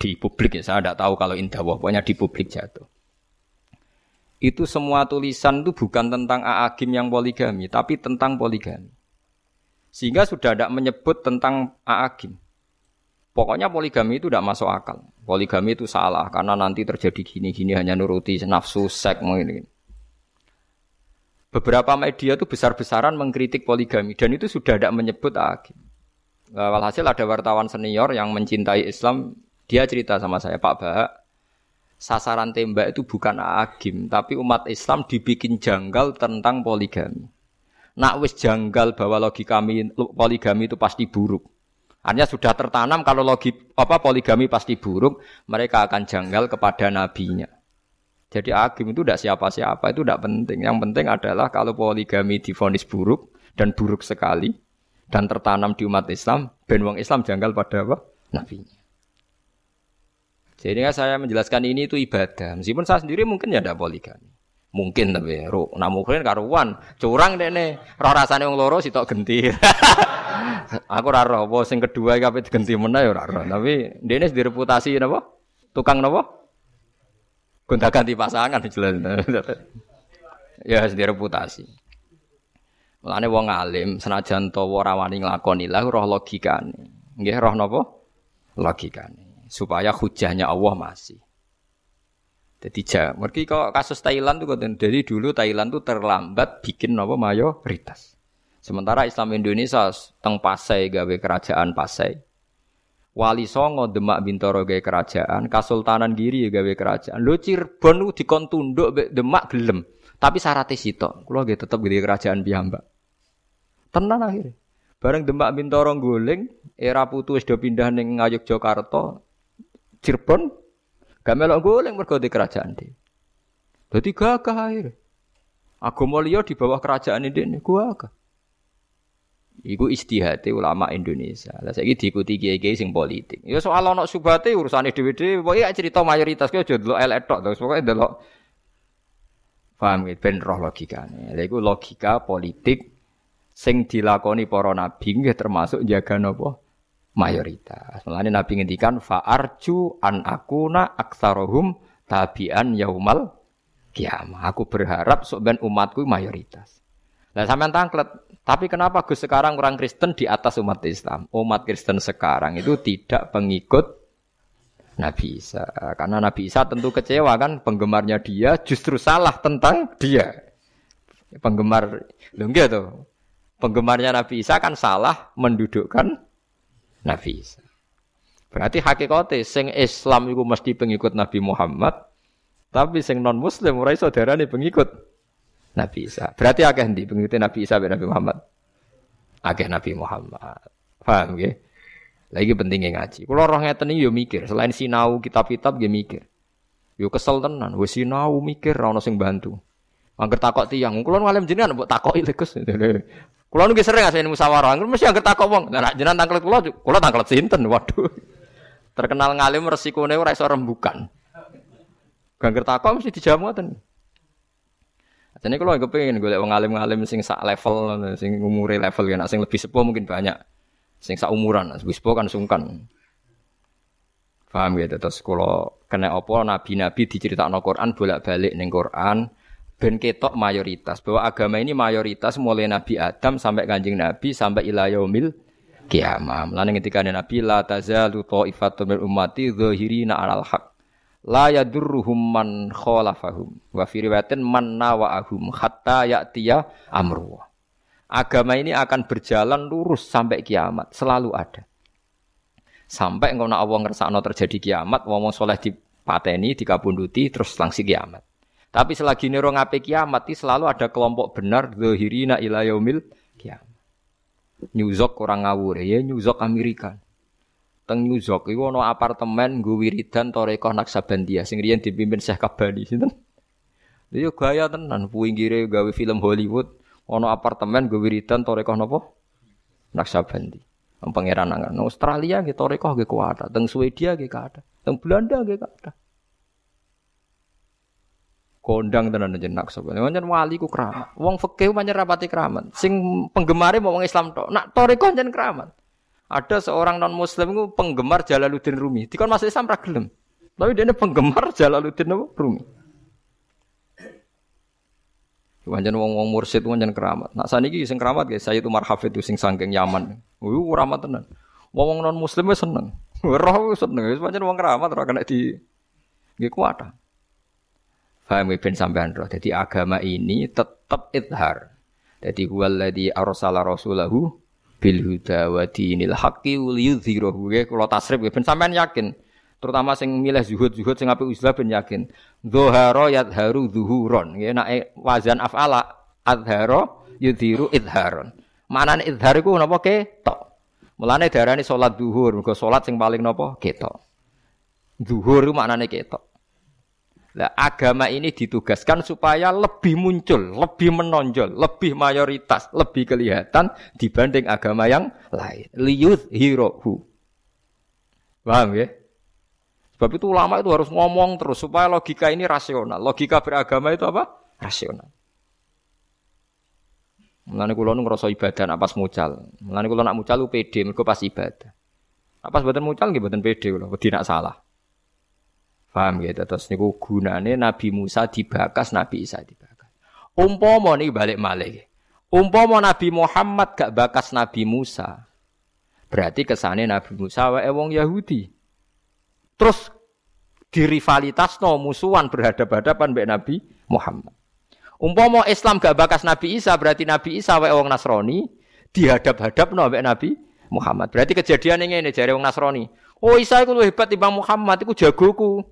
di publik ya saya tidak tahu kalau indah pokoknya di publik jatuh itu semua tulisan itu bukan tentang Aagim yang poligami, tapi tentang poligami. Sehingga sudah tidak menyebut tentang Aagim. Pokoknya poligami itu tidak masuk akal. Poligami itu salah karena nanti terjadi gini-gini hanya nuruti nafsu seks ini. Beberapa media itu besar-besaran mengkritik poligami dan itu sudah tidak menyebut Aagim. Walhasil ada wartawan senior yang mencintai Islam, dia cerita sama saya, Pak Bahak, sasaran tembak itu bukan agim, tapi umat Islam dibikin janggal tentang poligami. Nak wis janggal bahwa logika poligami itu pasti buruk. Hanya sudah tertanam kalau logi apa poligami pasti buruk, mereka akan janggal kepada nabinya. Jadi agim itu tidak siapa-siapa, itu tidak penting. Yang penting adalah kalau poligami difonis buruk dan buruk sekali dan tertanam di umat Islam, ben wong Islam janggal pada apa? Nabinya. Jadi saya menjelaskan ini itu ibadah. Meskipun saya sendiri mungkin ya ada poligami. Mungkin tapi ro namukin karuan curang deh nih roh rasanya yang loro sitok genti aku raro bos yang kedua kape genti mana ya raro tapi ini direputasi napa tukang napa gonta ganti pasangan jelas Ya sendiri reputasi. Mulane wong alim senajan to ora wani nglakoni lah roh logikane. Nggih roh napa? Logikane. Supaya hujahnya Allah masih. Jadi ja, mergi kok kasus Thailand tuh kan dari dulu Thailand tuh terlambat bikin apa mayoritas. Sementara Islam Indonesia teng Pasai gawe kerajaan Pasai. Wali Songo Demak Bintoro gawe kerajaan, Kasultanan Giri gawe kerajaan. Lho Cirebon ku dikon tunduk Demak gelem. Tapi syaratnya sitok, kula nggih tetep gede kerajaan piyambak. Tenan akhirnya. Bareng Demak Bintoro guling, era putu wis do pindah ning Ngayogyakarta. Cirebon gak melok guling mergo di kerajaan di. Dadi gagah akhirnya. Agama di bawah kerajaan ini gua gagah. Iku istihate ulama Indonesia. Lah saiki diikuti kiai-kiai sing politik. Ya soal ana subate urusane dhewe-dhewe, pokoke cerita mayoritas ki aja delok elek tok, pokoke paham gitu, ben roh logikane. Lha iku logika politik sing dilakoni para nabi nggih termasuk jaga napa mayoritas. Mulane nabi ngendikan fa arju an akuna aktsarohum tabian yaumal kiamah. Aku berharap sok ben umatku mayoritas. Lah sampean tangklet tapi kenapa Gus sekarang orang Kristen di atas umat Islam? Umat Kristen sekarang itu tidak pengikut Nabi Isa. Karena Nabi Isa tentu kecewa kan penggemarnya dia justru salah tentang dia. Penggemar, lho tuh. Penggemarnya Nabi Isa kan salah mendudukkan Nabi Isa. Berarti hakikatnya sing Islam itu mesti pengikut Nabi Muhammad, tapi sing non Muslim ora iso darane pengikut Nabi Isa. Berarti akeh ndi pengikut Nabi Isa ben Nabi Muhammad? Akeh Nabi Muhammad. Paham nggih? Lagi pentingnya ngaji. Kalau orang ngeten yo mikir, selain sinau kitab-kitab dia mikir. Yo kesel tenan, wis sinau mikir sing bantu. Angger takok tiyang, kula ngalim jenengan mbok takoki lho Gus. Kula nu sering ngasih musyawarah, mesti angger takok wong. Nah jenengan tangklet kula, kula tangklet sinten? Waduh. Terkenal ngalim resikone ora iso rembukan. Gangger takok mesti dijamu ngoten. Jadi kalau nggak pengen gue wong alim-alim sing sak level, sing umure level ya, sing lebih sepuh mungkin banyak. Sing sak umuran, sepuh kan sungkan. Paham ya, terus kalau kena apa nabi-nabi diceritakan Quran bolak-balik neng Quran, ben ketok mayoritas bahwa agama ini mayoritas mulai Nabi Adam sampai kanjeng Nabi sampai ilayomil kiamah. Mulane ketika Nabi la tazalu ta'ifatun min ummati dzahirina 'alal haq la yadurruhum man khalafahum wa fi riwayatin man nawa'ahum hatta ya'tiya amru. Agama ini akan berjalan lurus sampai kiamat, selalu ada. Sampai engkau nak Allah ngersakno terjadi kiamat, wong soleh dipateni, dikabunduti, terus langsung kiamat. Tapi selagi niro ngape kiamat, itu selalu ada kelompok benar, zahirina ila yaumil kiamat. Nyuzok orang ngawur, ya nyuzok Amerika teng New York ana apartemen nggo wiridan Toreko Naksabandia sing riyen dipimpin Syekh Kabani sinten. Iya gaya tenan puinggire gawe film Hollywood ana apartemen nggo wiridan Toreko napa? Naksabandi. Pangeran nang Australia nggih Toreko nggih kuat, teng Swedia nggih kathah, teng Belanda nggih kathah. kondang tenan jeneng Naksabandi. Pancen wali ku keramat. Wong fikih pancen rapati keramat. Sing penggemare mau wong Islam tok. Nak Toreko pancen keramat. Ada seorang non muslim itu penggemar Jalaluddin Rumi. Dikon masuk Islam ragilem. Tapi dia ini penggemar Jalaluddin Rumi. Wajan wong-wong mursid wajan keramat. Nak saniki sing keramat guys, saya itu marhafid itu sing sangking Yaman. Uh, keramat tenan. Wong non muslim wis seneng. Roh seneng, wis wong keramat ora kena di nggih kuat. Faham ben sampean roh. Jadi agama ini tetap idhar. Jadi huwallazi arsala rasulahu bil huda wa dinil haqqi liyudhhirahu ya kula tasrif ben sampean yakin terutama sing milih zuhud-zuhud sing apik uzlah ben yakin. Dzahara yadharu zuhuron. Ya nek wazan afala adhara yudhiru idharon. Manane idhar iku napa? Ketok. Mulane darani salat zuhur mergo salat sing paling napa? Ketok. Zuhur iku maknane ketok. Nah, agama ini ditugaskan supaya lebih muncul, lebih menonjol, lebih mayoritas, lebih kelihatan dibanding agama yang lain. Liyuth hirohu. Paham ya? Sebab itu ulama itu harus ngomong terus supaya logika ini rasional. Logika beragama itu apa? Rasional. Mulane kula nu ngrasa ibadah nak pas mucal. Mulane kula nak mucal lu pede mergo pas ibadah. Apa sebutan mucal nggih mboten pede kula, wedi nak salah. Paham gitu. Terus niku gunane Nabi Musa dibakas, Nabi Isa dibakas. Umpama nih balik malih. Umpama Nabi Muhammad gak bakas Nabi Musa. Berarti kesane Nabi Musa wae wong Yahudi. Terus dirivalitas no musuhan berhadapan-hadapan mbek Nabi Muhammad. Umpama Islam gak bakas Nabi Isa berarti Nabi Isa wae wong Nasrani dihadap-hadap no mbek Nabi Muhammad. Berarti kejadian ini jare wong Nasrani. Oh Isa iku hebat timbang Muhammad iku jagoku.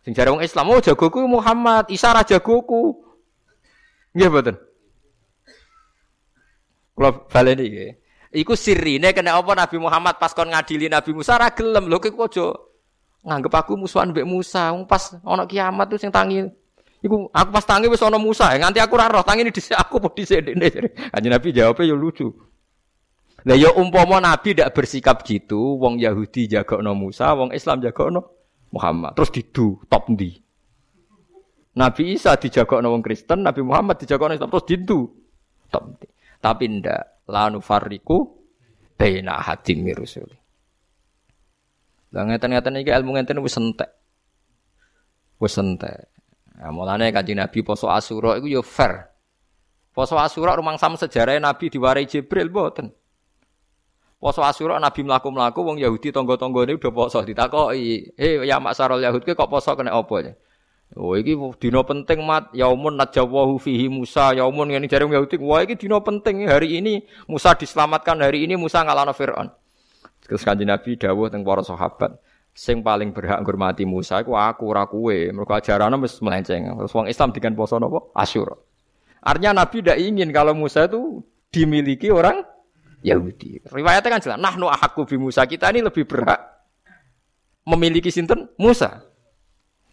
Sing jare wong Islam, oh jagoku Muhammad, Isa ra jagoku. Nggih mboten. Kula baleni nggih. Iku sirine kena apa Nabi Muhammad pas kon ngadili Nabi Musa ra gelem lho kok nganggep aku musuhan mbek Musa. Pas ana kiamat tuh sing tangi Iku aku pas tangi wis ana Musa, nganti aku ora roh tangi dhisik aku apa dhisik dene. Kanjeng Nabi jawabnya ya lucu. Lah ya umpama Nabi tidak bersikap gitu, wong Yahudi jagokno Musa, wong Islam jagokno Muhammad. Terus didu top ndi? Nabi Isa dijagokno wong Kristen, Nabi Muhammad dijagokno Islam terus didu top ndi? Tapi ndak la nufarriqu baina hadim rusul. Lah ngeten-ngeten iki ilmu ngeten wis entek. Wis entek. Nah, mulane kanjeng Nabi poso Asyura iku ya fair. Poso Asyura rumangsam sejarah Nabi diwarai Jibril mboten. Poso Asyura Nabi mlaku-mlaku wong Yahudi tangga-tanggane udah poso ditakoki, "Eh ya maksarul Yahud kok poso kena apa ya?" Oh iki dina penting mat yaumun najawahu fihi Musa yaumun ngene jare Yahudi wah iki dina penting hari ini Musa diselamatkan hari ini Musa ngalahno Firaun. Terus kanjeng Nabi dawuh teng para sahabat, sing paling berhak ngurmati Musa iku aku ora kowe. Mergo ajarane wis melenceng. Terus wong Islam dengan poso napa? Asyura. Artinya Nabi tidak ingin kalau Musa itu dimiliki orang Yahudi. Riwayatnya kan jelas, nahnu ahakku bi Musa. Kita ini lebih berhak memiliki sinten Musa.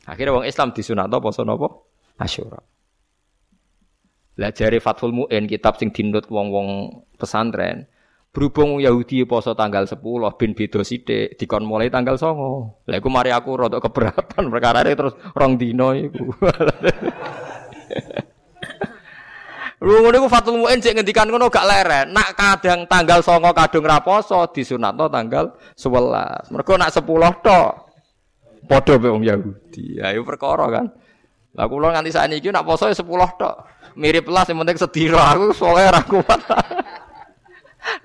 Akhirnya wong Islam disunat poso napa? Asyura. Lah jare Fathul Muin kitab sing dinut wong-wong pesantren, Berhubung Yahudi poso tanggal 10 bin beda sithik dikon mulai tanggal 9. Lah iku mari aku rada keberatan perkara terus rong dino iku. Lu ngono iku Fatul Muin sik ngendikan ngono gak leren. Nak kadang tanggal 9 kadung ra poso disunatno tanggal 11. Mergo nak 10 tok. Padha be wong Yahudi. Ayo perkara kan. Lah kula nganti sakniki nak poso 10 ya tok. Mirip lah sing penting sedira aku soalnya ra kuat.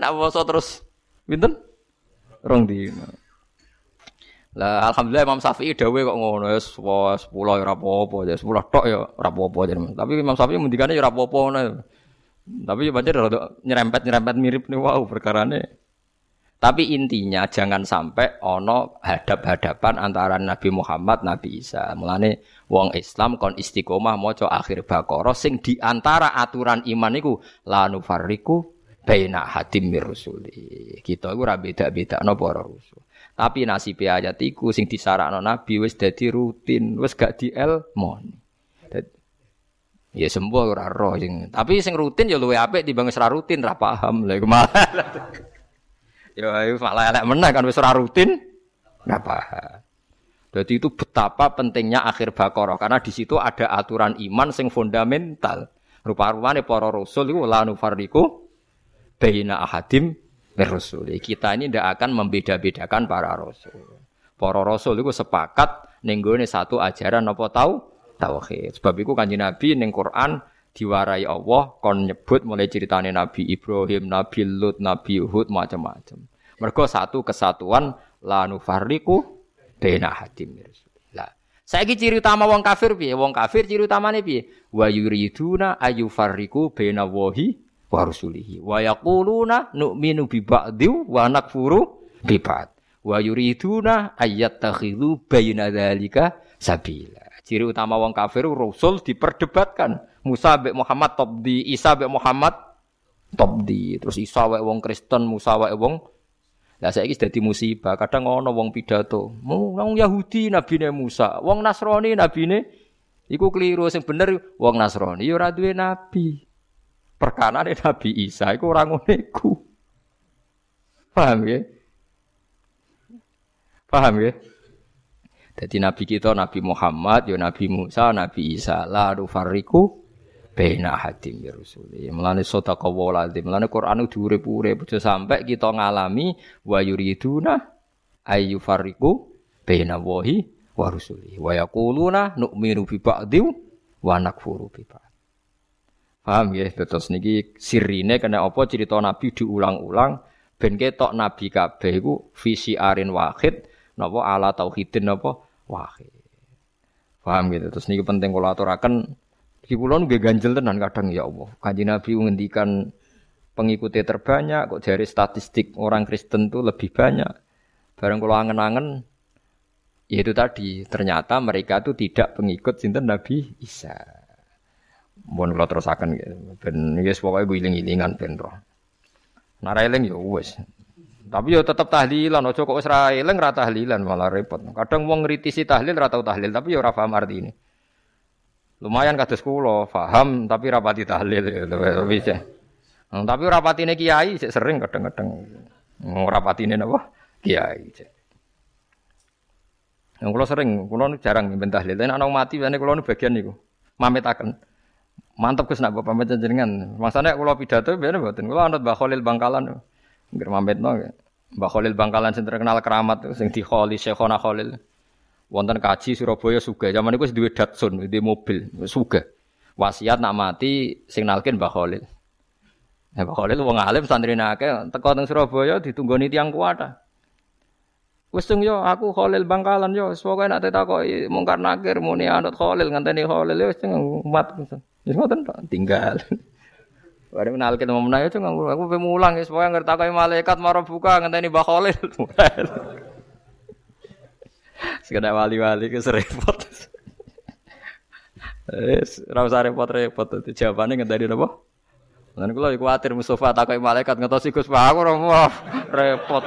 Nak poso terus pinten? Rong dino. Lah alhamdulillah Imam Syafi'i dawuh kok ngono ya 10 ya ora apa-apa ya 10 tok ya ora apa-apa Tapi Imam Syafi'i mendikane ya ora apa-apa ngono. Tapi pancen rada nyerempet-nyerempet mirip nih wow perkarane. Tapi intinya jangan sampai ono hadap-hadapan antara Nabi Muhammad Nabi Isa. Mulane wong Islam kon istiqomah maca akhir Baqarah sing di antara aturan iman iku la nufarriqu baina hadim mir rusuli. Kita iku ora beda-bedakno para rusul. Tapi nasib ayat iku sing disarakno Nabi wis dadi rutin, wis gak dielmoni. Ya sembuh ora roh sing. Tapi sing rutin ya luwe apik wis ora rutin, ra paham. Lha iku malah. ya malah elek meneh kan wis ora rutin, ora paham. Jadi itu betapa pentingnya akhir Baqarah karena di situ ada aturan iman sing fundamental. Rupa-rupane para rasul iku la nufarriqu baina ahadim mirrusuli. Kita ini tidak akan membeda-bedakan para rasul. Para rasul itu sepakat nenggone satu ajaran apa tahu tauhid. Sebab itu kanjeng Nabi ning Quran diwarai Allah kon nyebut mulai ceritane Nabi Ibrahim, Nabi Lut, Nabi Hud macam-macam. Mereka satu kesatuan la nufarriqu baina mirrusuli. Lah, saiki ciri utama wong kafir piye? Wong kafir ciri utamane piye? Wa yuriduna ayufarriqu baina wahi wa rusulihi wa yaquluna nu'minu bi ba'di wa nakfuru bi ba'd. Wa yuriduna ayyattakhidhu baina dzalika sabila. Ciri utama wong kafir rasul diperdebatkan. Musa mbek Muhammad top di Isa mbek Muhammad top di terus Isa wae wong Kristen Musa wae wong. Lah saiki dadi musibah. Kadang ono wong pidato. Wong Yahudi nabine Musa. Wong Nasrani nabine iku keliru. Sing bener wong Nasrani. Ya duwe nabi perkara Nabi Isa itu orang unikku. Paham ya? Paham ya? Jadi Nabi kita Nabi Muhammad, ya Nabi Musa, Nabi Isa, la fariku bena hadim ya Rasul. Melane sodaka waladzim, melane Quran diurip-urip aja sampai kita ngalami wa yuriduna ayu fariku bena wahi wa rusuli. Wa yaquluna nu'minu bi ba'di wa nakfuru bi. Paham ya? Terus niki sirine kena apa cerita Nabi diulang-ulang ben ketok Nabi kabeh iku visi arin wahid napa ala tauhidin napa wahid. Paham gitu. Terus niki penting kula aturaken iki kula nggih ganjel tenan kadang ya Allah. Kanjeng Nabi ngendikan pengikutnya terbanyak kok dari statistik orang Kristen tuh lebih banyak. Bareng kula angen-angen ya itu tadi ternyata mereka tuh tidak pengikut sinten Nabi Isa. Mohon kalau terusakan gitu. Ben wis pokoke guling-gilingan ben roh. Nara eling ya wis. Tapi yo tetep tahlilan, aja kok wis ra eling ra tahlilan malah repot. Kadang wong ngritisi tahlil ra tau tahlil, tapi yo ora paham artine. Lumayan kados kula, paham tapi ra pati tahlil ya. Hmm, tapi ora patine kiai sering kadang-kadang. Ora patine napa? Kiai. Yang kula sering, kula jarang mimpin tahlil. Tapi anak mati, kula nu bagian niku. Mametaken. Mantap Gus nak bapak pamit jenengan. Maksudnya kalau pidato biar buatin. Kalau anut Khalil Bangkalan. Nggih pamit no. Mbah Khalil Bangkalan sing terkenal keramat sing di Khalil Syekhona Khalil. Wonten kaji Surabaya suga. Zaman itu duwe Datsun, di mobil, suga. Wasiat nak mati sing nalkin Mbah Khalil. Ya Mbah Khalil wong alim santri akeh teko teng Surabaya ditunggoni tiyang kuwata. Wis yo aku Khalil Bangkalan yo pokoke nek takoki mungkar nakir muni anut Khalil ngenteni Khalil yo wis umat. Wis ngoten tok, tinggal. Bareng kenal kita mau menang itu nganggur. Aku pengen mulang ya, supaya ngerti kayak malaikat marah buka ngenteni Mbah Khalil. Sekedar wali-wali ke serepot. Wis, ora usah repot-repot. Jawabane ngenteni napa? Lan kula kuwatir Mustofa takoki malaikat ngetosi Gus aku ora repot.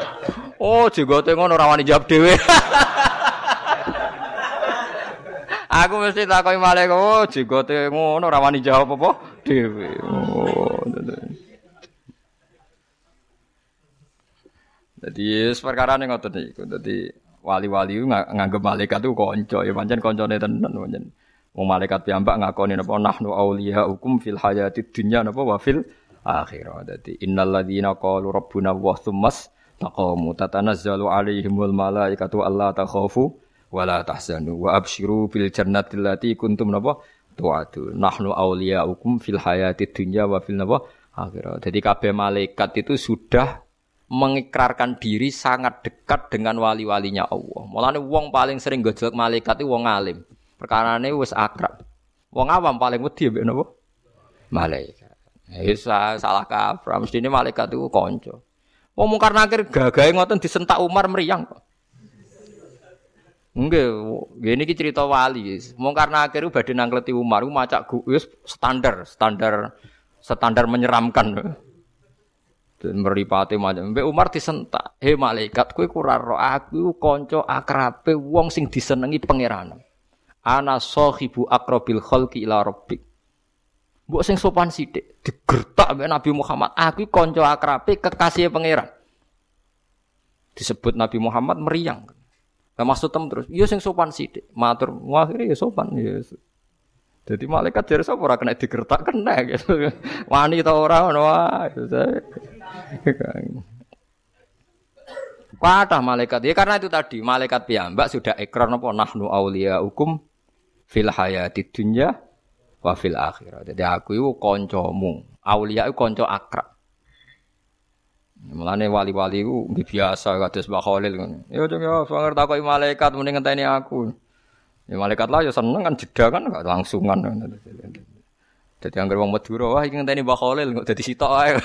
Oh, jenggote ngono ora wani jawab dhewe. Aku mesti takoki malaikat, oh jenggote ngono ora wani jawab apa dhewe. Oh. Jadi perkara ning ngoten niku. Dadi wali-wali nganggep malaikat itu kanca, ya pancen kancane tenan pancen. Wong malaikat piyambak ngakoni napa nahnu auliya hukum fil hayatid dunya napa wa fil akhirah. Dadi innal ladzina qalu rabbuna wa tsummas taqamu tatanazzalu alaihimul malaikatu alla takhafu wala tahzanu wa absyiru bil jannati allati kuntum napa tu'adu nahnu awliya'ukum fil hayati dunya wa fil napa akhirat. Jadi kabeh malaikat itu sudah mengikrarkan diri sangat dekat dengan wali-walinya Allah. Mulane wong paling sering gojlok malaikat itu wong alim. Perkarane wis akrab. Wong awam paling wedi mbek napa? Malaikat. Ya salah kaprah, mestine malaikat itu kanca. Wong mungkar nakir gagahe ngoten disentak Umar meriang kok. Enggak, gini ki cerita wali. Mau karena akhirnya badhe nangkleti Umar, macak wis standar, standar standar menyeramkan. Dan meripati macam. Mbak Umar disentak. Hei malaikat, kue roh aku konco akrabe wong sing disenengi pangeran. Ana sohibu akrobil kholki ila robbik. Mbok sing sopan sithik digertak mbek Nabi Muhammad. Aku konco akrabe kekasih pangeran. Disebut Nabi Muhammad meriang. Nah, maksud tem terus, iya sing sopan sithik. Matur, akhirnya ya sopan ya. Jadi malaikat jadi sapa ora kena digertak kena gitu. Wani ta ora ngono wae. Malaikat. Ya karena itu tadi malaikat piyambak sudah ikrar napa nahnu auliya hukum fil hayati dunya wa fil akhirah. Jadi aku itu kancamu. Aulia itu kanca akrab. Mulane wali-wali ku nggih biasa kados Mbah Khalil ngono. Ya cung ya sanger takoki malaikat mending ngenteni aku. Ya malaikat lah ya seneng kan jeda kan gak langsungan. Jadi anggar wong Madura wah iki ngenteni Mbah Khalil kok dadi sitok ae.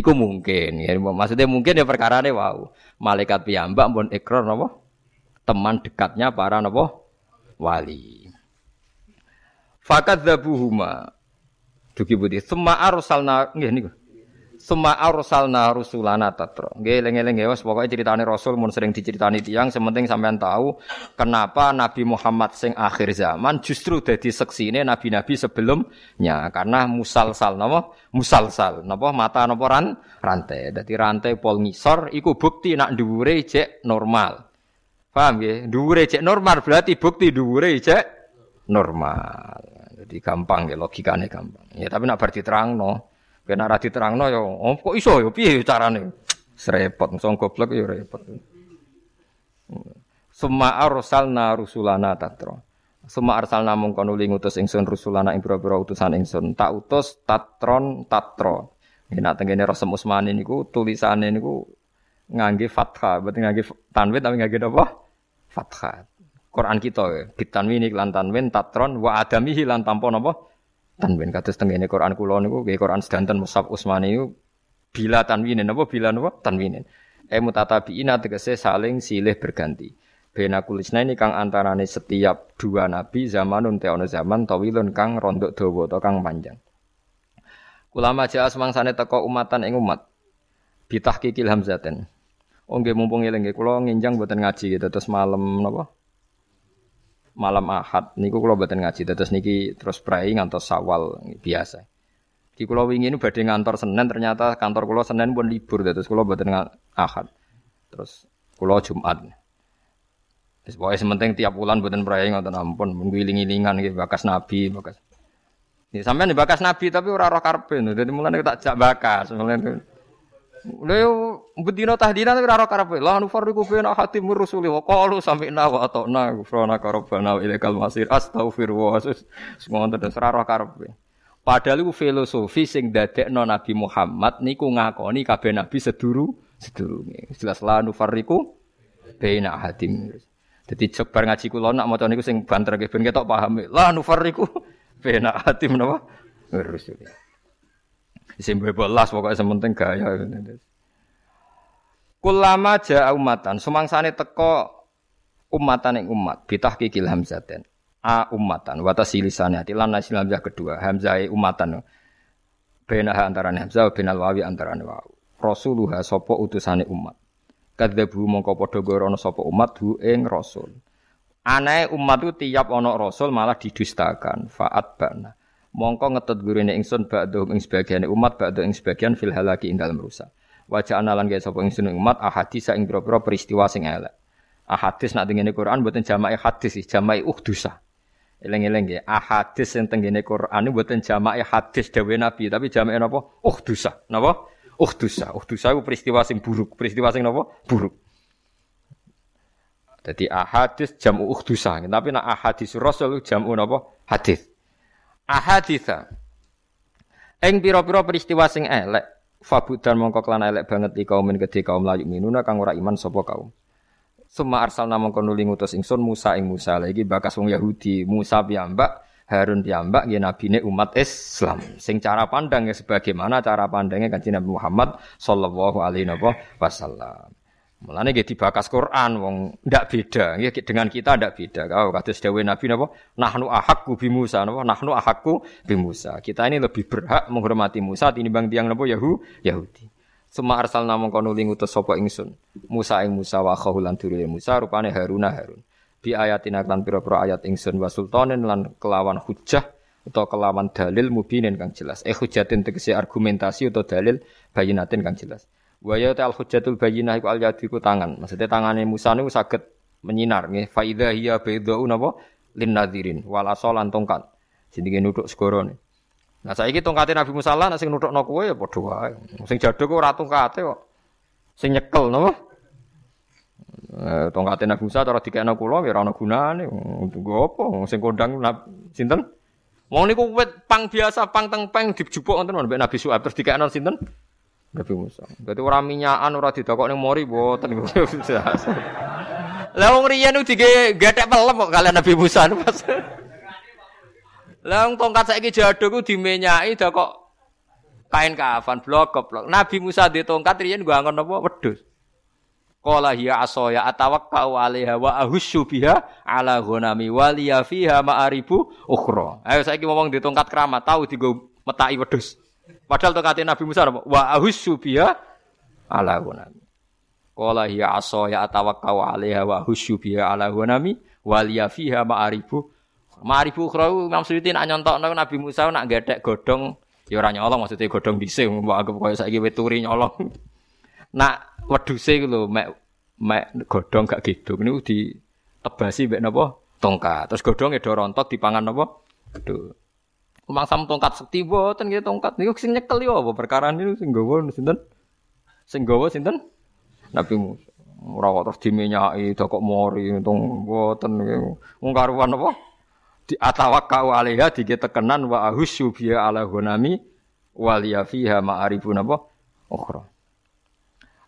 Iku mungkin ya maksudnya mungkin ya perkarane wow. Malaikat piyambak pun ikrar napa? Teman dekatnya para napa? Wali. Fakat zabuhuma Dugi budi. Sema arsalna nggih niku. Sema arsalna rusulana tatra. Nggih eling-eling wis pokoke critane rasul mun sering diceritani tiyang sementing sampean tahu kenapa Nabi Muhammad sing akhir zaman justru dadi seksine nabi-nabi sebelumnya karena musalsal napa musalsal napa mata napa ran rantai. Dadi rantai pol ngisor iku bukti nak dhuwure cek normal. Paham nggih? Dhuwure cek normal berarti bukti dhuwure cek normal. Jadi gampang ya logikane gampang. Ya tapi nak bar diterangno, kena ra diterangno ya oh, kok iso ya piye carane? Serepot, song goblok ya repot. Suma arsalna rusulana tatra. Suma arsal namung kono ngutus ingsun rusulana ing pira-pira utusan ingsun. Tak utus tatron tatro. Nek nak tengene Rasul Usmani niku tulisane niku ngangge fathah, berarti ngangge tanwin tapi ngangge apa? Fathah. Quran kita ya, bitanwin lan tanwin tatron wa adamihi lan tanpa napa? Tanwin kados tengene Quran kula niku nggih Quran sedanten Mushaf Usmani niku bila tanwinin napa bila napa tanwinin. E mutatabiina tegese saling silih berganti. Bena kulisna ini kang antarane setiap dua nabi zamanun te ono zaman tawilun kang rondok dawa atau kang panjang. Ulama jaa semangsane teko umatan ing umat. Bitah kikil hamzaten. Oh nggih mumpung eling nggih kula nginjang mboten ngaji gitu terus malam napa? Malam Ahad niku kula mboten ngaji terus niki terus prai ngantos Sawal biasa. Di kula wingi ini badhe ngantor Senin ternyata kantor kula Senin pun libur terus kula mboten Ahad. Terus kula Jumat. Pokoknya sementing tiap bulan buatan perayaan ngoten ampun, menggiling-gilingan gitu, bakas nabi, bakas. Sampai nih bakas nabi tapi ora roh karpe, jadi mulai tak jak bakas, itu. Lha bedino tahdina tapi ora roh karpe. Lah nu farriqu baina hatim rusuli wa qalu sami'na wa ata'na ghufrana rabbana wa ilaikal masir. Astaghfirullah. Semua terus ora roh karpe. Padahal itu filosofi sing dadekno Nabi Muhammad niku ngakoni kabeh nabi seduru sedurunge. Jelas la nufarriqu baina hatim. Jadi coba ngaji kula nak maca niku sing banter ben ketok paham. Lah nufariku bena hati menapa? Rusul. Sing bebelas pokoknya sementing gaya. Kulama ja'a umatan, sumangsane teko umatan ing umat, bitah kikil hamzaten. A umatan, wata silisane ati lan hamzah kedua, hamzah umatan. Bena antarané hamzah benal wawi antarané wawu. Rasuluha sapa utusane umat. Kadzabu mongko padha gorono sapa umat hu ing rasul. Anae umat itu tiap ana rasul malah didustakan. Faat bana. Mongko ngetut gurine ingsun ba'dhum ing sebagian umat ba'dhu ing sebagian fil halaki ing dalem rusak. Wajah analan kaya sapa ingsun umat ahadis ing pira-pira peristiwa sing elek. Ahadis nak tengene Quran mboten jama'i hadis, jama'i uhdusa. Eleng-eleng nggih, ahadis sing tengene Quran mboten jama'i hadis dawuh Nabi, tapi jama'i napa? Uhdusa. Napa? Uhdusa. Uhdusa itu peristiwa sing buruk. Peristiwa sing apa? Buruk. Jadi ahadis jamu uhdusa. Tapi nak ahadis rasul jamu napa? Hadis. Ahaditha. Eng pira-pira peristiwa sing elek. Fabudan mongko klan elek banget kaum kedhe kaum layu minuna kang ora iman sapa kaum. Suma arsalna mongko nuli ngutus ingsun Musa ing Musa. Lagi bakas wong Yahudi. Musa piyambak Harun piyambak nggih nabine umat Islam. Sing cara pandang ya sebagaimana cara pandangnya Kanjeng Nabi Muhammad sallallahu alaihi wasallam. Mulane nggih dibakas Quran wong ndak beda nggih dengan kita ndak beda. Kalau kados dawuh Nabi napa nahnu ahakku bi Musa napa nahnu ahakku bi Musa. Kita ini lebih berhak menghormati Musa tinimbang tiang napa Yahu Yahudi. Suma arsal namung kono lingutus sapa ingsun. Musa ing Musa wa khahulan Musa rupane Haruna Harun bi ayatina lan pira-pira ayat ingsun wa sultanin lan kelawan hujah atau kelawan dalil mubinin kang jelas. Eh hujatin tegese argumentasi atau dalil bayinatin kang jelas. Wa ya al hujatul bayinah iku al yadiku tangan. Maksudnya tangannya Musa niku saged menyinar nggih. Fa idza hiya baydau napa lin nadirin wal asalan tongkat. Sindike nutuk segara Nah saiki tongkate Nabi Musa lan sing nutukno kowe ya padha wae. Sing jaduk ora tongkate kok. Sing nyekel napa? Eh, tongkate Nabi Musa cara dikekno kula ya ora ana gunane. Nggo apa sing kondang sinten? Wong niku wit pang biasa pang teng peng dijupuk wonten mbek Nabi Su'aib terus dikekno sinten? Nabi Musa. Berarti ora minyakan ora didokok ning mori mboten. Lah wong riyen dige gathek pelem kok kalian Nabi Musa pas. Lah wong tongkat saiki jaduk ku dimenyaki kok kain kafan blok blok. Nabi Musa di tongkat riyen gua angon apa wedhus. Qala hiya asaya atawakkau 'alaiha wa ahussu biha 'ala ghanami wa liya fiha ma'aribu ukhra. Ayo saiki ngomong di tongkat keramat, tahu digo metaki wedhus. Padahal tongkat Nabi Musa? Wa ahussu biha 'ala ghanami. Qala hiya asaya atawakkau 'alaiha wa ahussu biha 'ala ghanami wa liya fiha ma'aribu Ma'aribu ukhra Imam Suyuti nak nyontokno Nabi Musa nak gethek godhong ya ora nyolong maksudnya godhong dhisik mbok anggap koyo saiki weturi nyolong. Nak wedhuse iku lho mek mek godhong gak gedung niku ditebasi mek napa tongkat. Terus godhonge do rontok dipangan napa? Aduh. Sam tongkat sekti boten nggih tongkat niku sing nyekel yo apa perkara niku sing nggawa sinten? Sing nggawa sinten? Nabi Musa. Ora kok terus dimenyaki kok mori untung boten. Wong karuan apa? di atawakkau alaiha diketekenan wa ahusyu biya ala gunami waliya fiha ma'arifun apa ukhra.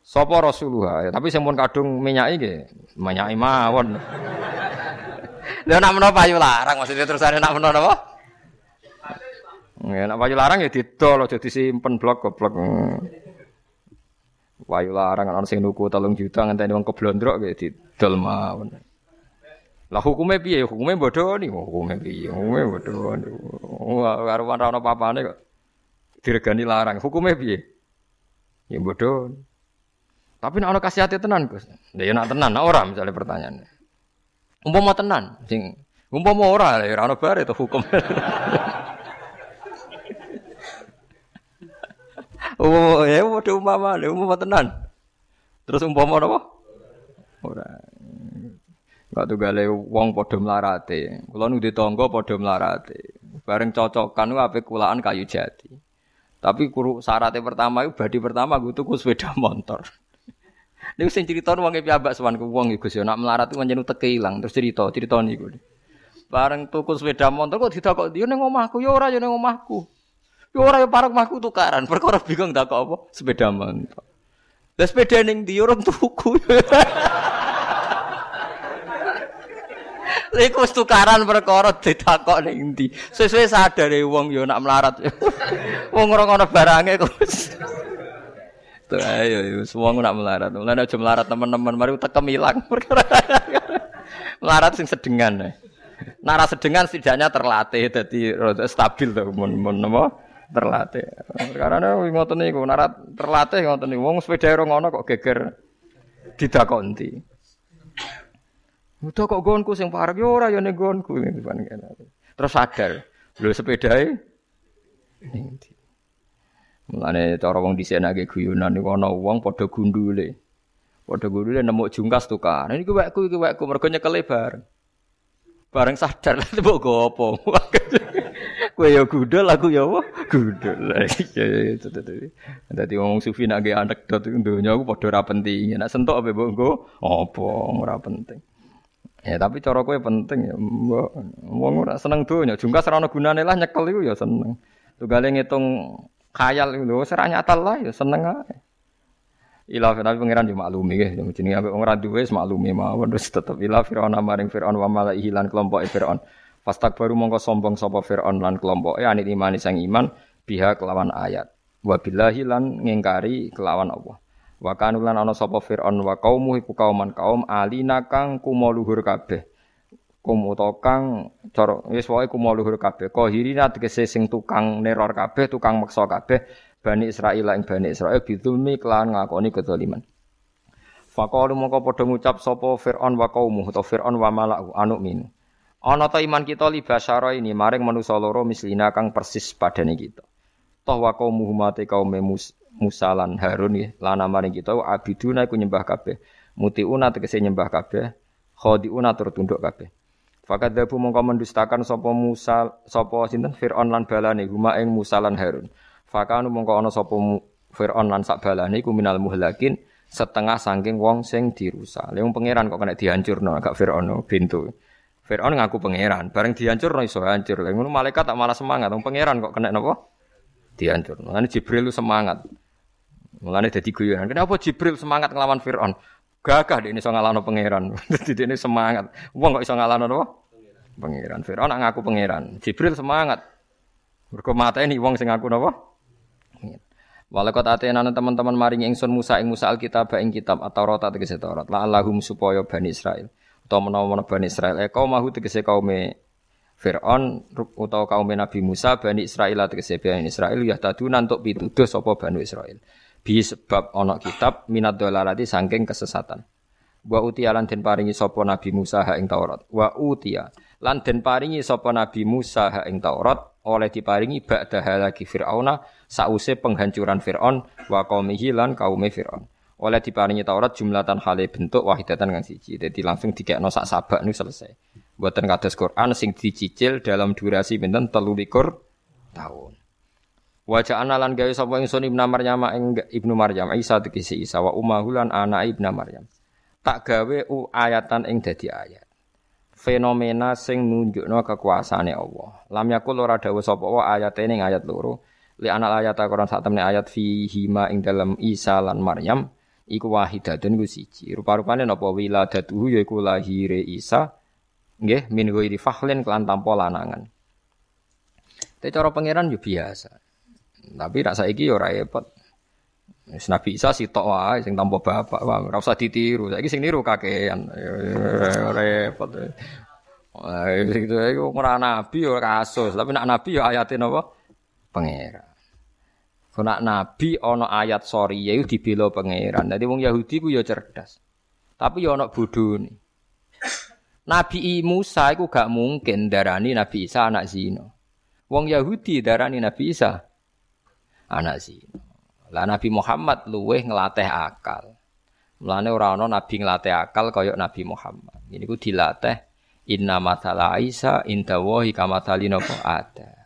Sapa Rasulullah, ya, tapi sing kadung minyaki nggih, minyaki mawon. Lha nak menawa payu larang maksudnya terusane nak menawa apa? Ya, nak payu larang ya didol aja disimpen blok goblok. Payu larang ana sing nuku 3 juta ngenteni wong keblondrok ya didol mawon. Lah hukumnya piye? Hukumnya bodoh nih, hukumnya piye? Hukumnya bodoh. Karo ora ana papane kok diregani larang. Hukumnya piye? Ya bodoh. Tapi nek ana kasihate tenan, Gus. Lah ya nak tenan, nak ora misalnya pertanyaannya. Umpama tenan, sing umpama ora ya ora ana bare to hukum. Oh, ya padha umpama, umpama tenan. Terus umpama apa? Ora. Enggak tunggale wong padha mlarate. Kula nu tangga padha mlarate. Bareng cocokan ku ape kulaan kayu jati. Tapi kuru syaratnya pertama itu badi pertama gue tuku sepeda motor. Niku sing cerita wong e piyambak sowanku wong iku Gus nak melarat ku njeneng teke ilang terus cerita, cerita niku. Bareng tuku sepeda motor kok ditakok dia ning omahku ya ora ya ning omahku. Ya ora ya parek omahku tukaran. Perkara bingung tak apa sepeda motor. Lah sepeda ning ndi orang tuku. Iku wis tukaran perkara ditakok ning ndi. Sesuai sadar e wong ya nak melarat. Wong ora ngono barange kok. Tuh ayo, semua nak melarat. Mulane aja melarat teman-teman, mari tekem ilang. melarat sing sedengan. Nara sedengan setidaknya terlatih, jadi stabil tuh, mon mon apa? Terlatih. Karena ngoten niku, nara terlatih ngoten niku. Wong sepeda ora ngono kok geger didakonti. Udah kok gonku sing parek yo ora yo ning gonku Terus sadar, lho sepedae ning Mulane cara wong nek guyonan niku ana wong padha gundule. Padha gundule nemu jungkas tukar. Niku wekku iki wekku mergo nyekele bareng. Bareng sadar lha mbok go apa. Kowe ya gundul aku ya apa? Gundul. Dadi wong sufi nek anekdot donya aku padha ora penting. Nek sentuk apa mbok go apa ora penting. Ya tapi cara kowe penting ya. Wong ora seneng donya, jungkas ora ana gunane lah nyekel iku ya seneng. Tugale ngitung khayal lho ora nyata lah ya seneng ae. Ila tapi pangeran yo maklumi nggih jenenge ambek wong ora duwe maklumi mawon terus tetep ila fir'aun maring fir'aun wa malaihi lan fir'aun. Fastak baru mongko sombong sapa fir'aun lan kelompoke anit imani sang iman biha kelawan ayat. Wa billahi lan ngingkari kelawan Allah. Wa kanu lan ana sapa fir'aun wa kaumu iku kauman kaum alina kang kumoluhur kabeh kum kang cara wis wae kumo luhur kabeh qahirina tegese sing tukang neror kabeh tukang meksa kabeh Bani Israil ing Bani Israil bidulmi kelawan ngakoni kedzaliman Faqalu mongko padha ngucap sapa Firaun wa qaumuh utawa Firaun wa mala'u anu min Ana ta iman kita li basyara ini maring manusa loro mislina kang persis padane kita Toh wa qaumuh mate kaum Musa lan Harun ya lana maring kita abiduna iku nyembah kabeh mutiuna tegese nyembah kabeh khadiuna tur tunduk kabeh Fakat dabu mongko mendustakan sapa Musa sapa sinten Firaun lan balane huma ing Musa lan Harun. Fakanu mongko ana sapa Firaun lan sak balane iku minal muhlakin setengah saking wong sing dirusak. Lha pangeran kok kena dihancurno agak Firaun bintu. Firaun ngaku pangeran, bareng dihancurno iso hancur. Lha ngono malaikat tak malah semangat, wong pangeran kok kena napa? Dihancurno. Mulane Jibril lu semangat. Mulane dadi guyonan. Kenapa Jibril semangat nglawan Firaun? Gagah dia ini so ngalano pangeran. Jadi ini semangat. Wong kok iso ngalano apa? Pangeran. Firaun ngaku pangeran. Jibril semangat. Mergo mata ini wong sing ngaku napa? Walau kota atenan teman-teman maring ingsun Musa ing Musa Alkitab ing kitab atau rota tegese Taurat. La Allahum supaya Bani Israel. Utawa menawa Bani Israel. Eh kaum mahu tegese kaume Fir'aun utawa kaum Nabi Musa Bani Israel tegese Bani Israel ya tadunan untuk pituduh sapa Bani Israel bi sebab ana kitab minat dolarati saking kesesatan. Wa utia lan den paringi sapa Nabi Musa ha ing Taurat. Wa utia lan den paringi sapa Nabi Musa ha ing Taurat oleh diparingi ba'da halaki Fir'auna sause penghancuran Fir'aun wa qaumihi lan kaume Fir'aun. Oleh diparingi Taurat jumlatan hale bentuk wahidatan kang siji. Jadi langsung dikekno sak sabak niku selesai. Buatan kados Quran sing dicicil dalam durasi pinten 13 tahun. Wajah analan gawe sapa ingsun Ibnu Maryam ing Ibnu Maryam Isa tegese Isa wa ummahu lan anak Ibnu Maryam. Tak gawe u ayatan ing dadi ayat. fenomena sing nunjukno kekuasaane Allah. Lam yakul ora dawuh sapa wa ayate ning ayat loro. Li anal ayat Quran sak temne ayat fi hima ing dalam Isa lan Maryam iku wahidatun ku siji. Rupa-rupane napa wiladatuhu yaiku lahire Isa nggih min ghairi fahlin kelan tanpa lanangan. Tapi cara pangeran yo biasa. Tapi rak saiki yo ora repot. Wis Nabi Isa sitok wae sing tanpa bapak, ora usah ditiru. Saiki sing niru kakean. Repot. Wah, itu iku ora nabi yo kasus, tapi nak nabi yo ayate napa? Pangeran. Kena nabi ana ayat sorry ya dibela pangeran. Dadi wong Yahudi ku ya cerdas. Tapi ya ana bodhone. Nabi Musa iku gak mungkin darani Nabi Isa anak zina. Wong Yahudi darani Nabi Isa anak zina. Lah Nabi Muhammad luweh nglatih akal. Mulane ora ana nabi nglatih akal kaya Nabi Muhammad. Ini ku dilatih inna matala Isa inda wahi kamatali napa ada.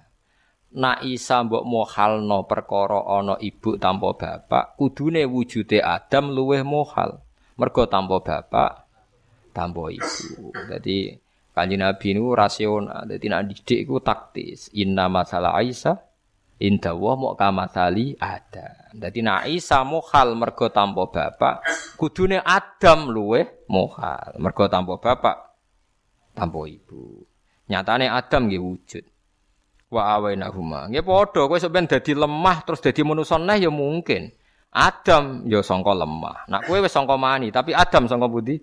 Nak Isa mbok mohalno perkara ana ibu tanpa bapak, kudune wujude Adam luweh mohal. Mergo tanpa bapak, tanpa ibu. Jadi Kanjeng Nabi niku rasional. Dadi nek didik iku taktis. Inna masalah Isa inda wa mau kamatali ada. Dadi nek Isa mohal mergo tanpa bapak, kudune Adam luwe mohal mergo tanpa bapak, tanpa ibu. Nyatane Adam nggih wujud. Wa awainahuma. Nggih padha kowe sampeyan dadi lemah terus dadi manusa neh ya mungkin. Adam ya sangka lemah. Nak kowe wis sangka mani, tapi Adam sangka budi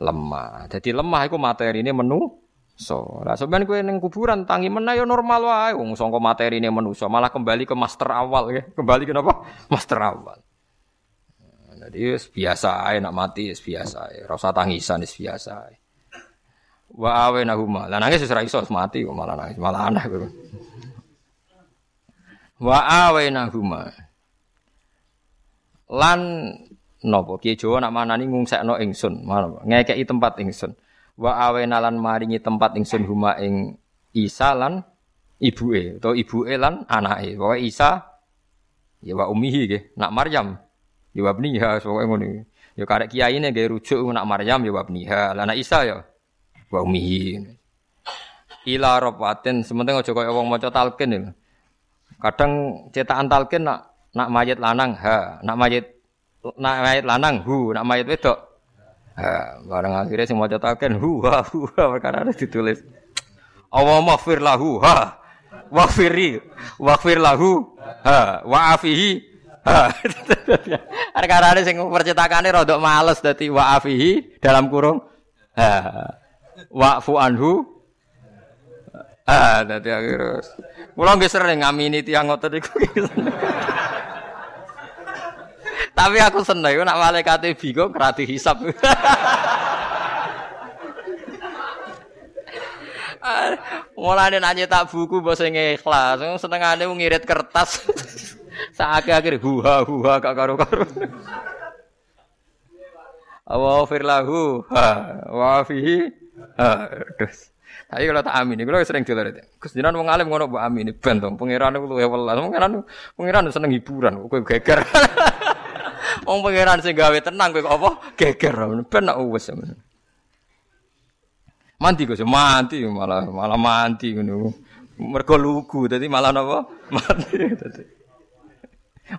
lemah. Jadi lemah iku materine menu So, lah sampean kowe ning kuburan tangi meneh ya normal wae wong sangka materine manusa, malah kembali ke master awal ya. Kembali ke apa? Master awal. Jadi biasa ae nak mati biasa ae. Ora usah tangisan biasa ae. Wa awe nahuma. Lah nangis wis iso mati kok malah nangis, malah aneh kowe. Wa awe nahuma. Lan napa Ki Jawa nak manani ngungsekno ingsun, ngekeki tempat ingsun wa awena lan maringi tempat ingsun huma ing Isa lan ibuke utawa ibuke lan anake. Pokoke Isa ya wa ummihi nggih, nak Maryam ya wa ibniha pokoke ngono. Ya karek kiyaine nggih rujuk nak Maryam ya wa ibniha. Isa ya wa. Ila rabatin sementing aja kaya wong maca talqin ya. Kadang cetakan talqin nak nak mayit lanang ha, nak mayit nak mayit lanang hu, nak mayit wedok Ha, barang akhirnya sing maca taken hu ha hu ha perkara ditulis. Allah maghfir lahu ha waghfiri waghfir lahu ha wa afihi ha. Ada sing percetakane rodok males dadi wa afihi dalam kurung ha wa'fu anhu ah dadi akhirnya kula nggih sering ngamini tiyang ngoten iku Tapi aku seneng nak malaikat bingung kerati hisap. Mulane nanya tak buku bahasa ikhlas, senengane ngirit kertas. Saake akhir huha huha gak karo-karo. Wa firlahu wa fihi ha. Tapi kalau tak amin, kalau sering itu. Gus jinan wong alim ngono mbok amin ben to. Pangeran iku luwe welas. Pangeran pangeran seneng hiburan, kowe geger. Wong pangeran sing gawe tenang kowe kok apa geger ben nak wis. Mandi Gus, mandi malah malah mandi ngono. Mergo lugu dadi malah napa? Mandi dadi.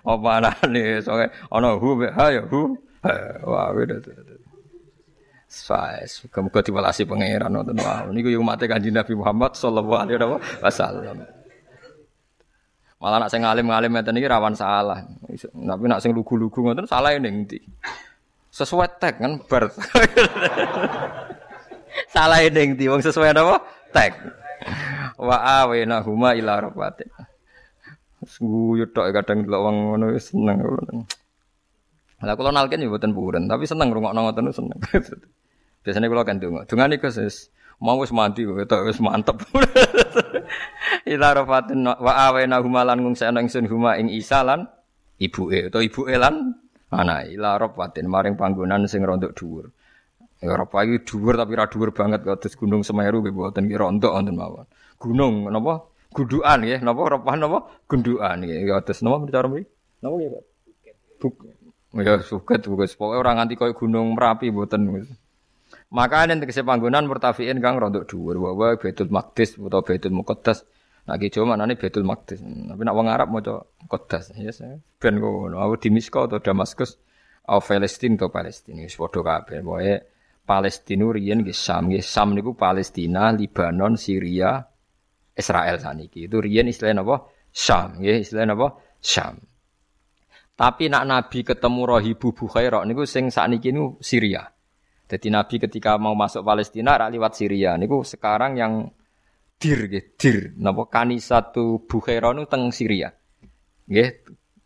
Apa anane soke ana hu ha ya hu. Wah, wis Sais, muga diwelasi pangeran wonten wau. Niku yo umat Kanjeng Nabi Muhammad sallallahu alaihi wasallam. Malah nak sing ngalim-ngalim ngeten iki rawan salah. Tapi nak sing lugu-lugu ngoten salah ning ndi? Sesuai tag kan bar. salah ning ndi wong sesuai apa? Tag. Wa awena huma ila rabbatin. Guyu tok kadang delok wong ngono seneng. Lah kula nalken yo mboten puren, tapi seneng rungokno ngoten seneng. Biasanya kula kan donga. Dongane Gus mau wis mandi kok wis mantep. Ila rafatin wa awena humalan ngungsekno ingsun huma ing Isa lan ibuke utawa ibuke lan anak ila rafatin maring panggonan sing rondok dhuwur. Ya Eropa iki dhuwur tapi ra dhuwur banget kados Gunung Semeru nggih mboten ki rondok wonten mawon. Gunung napa? Gundukan nggih, napa Eropa napa? Gundukan nggih kados napa cara mriki? Napa nggih, Pak? Buk. Ya suket bukan pokoke ora nganti koyo Gunung Merapi mboten. Maka nek tegese panggonan murtafiin kang rontok dhuwur wa Baitul Maqdis utawa Baitul Muqaddas. Nak ki Jawa manane Baitul Maqdis. Tapi nak wong Arab maca Qaddas. Ya ben ngono. Aku di Misko atau Damaskus atau Palestina atau Palestina wis padha kabeh. Pokoke Palestina riyen nggih Sam, nggih Sam niku Palestina, Libanon, Syria, Israel saniki. Itu riyen istilahnya apa? Syam, nggih istilahnya apa? Syam. Tapi nak Nabi ketemu Rahibu Bukhairah niku sing sakniki niku Syria. Jadi Nabi ketika mau masuk Palestina rak liwat Syria niku sekarang yang dir nggih, dir napa kanisatu Bukhaira nu teng Syria. Nggih,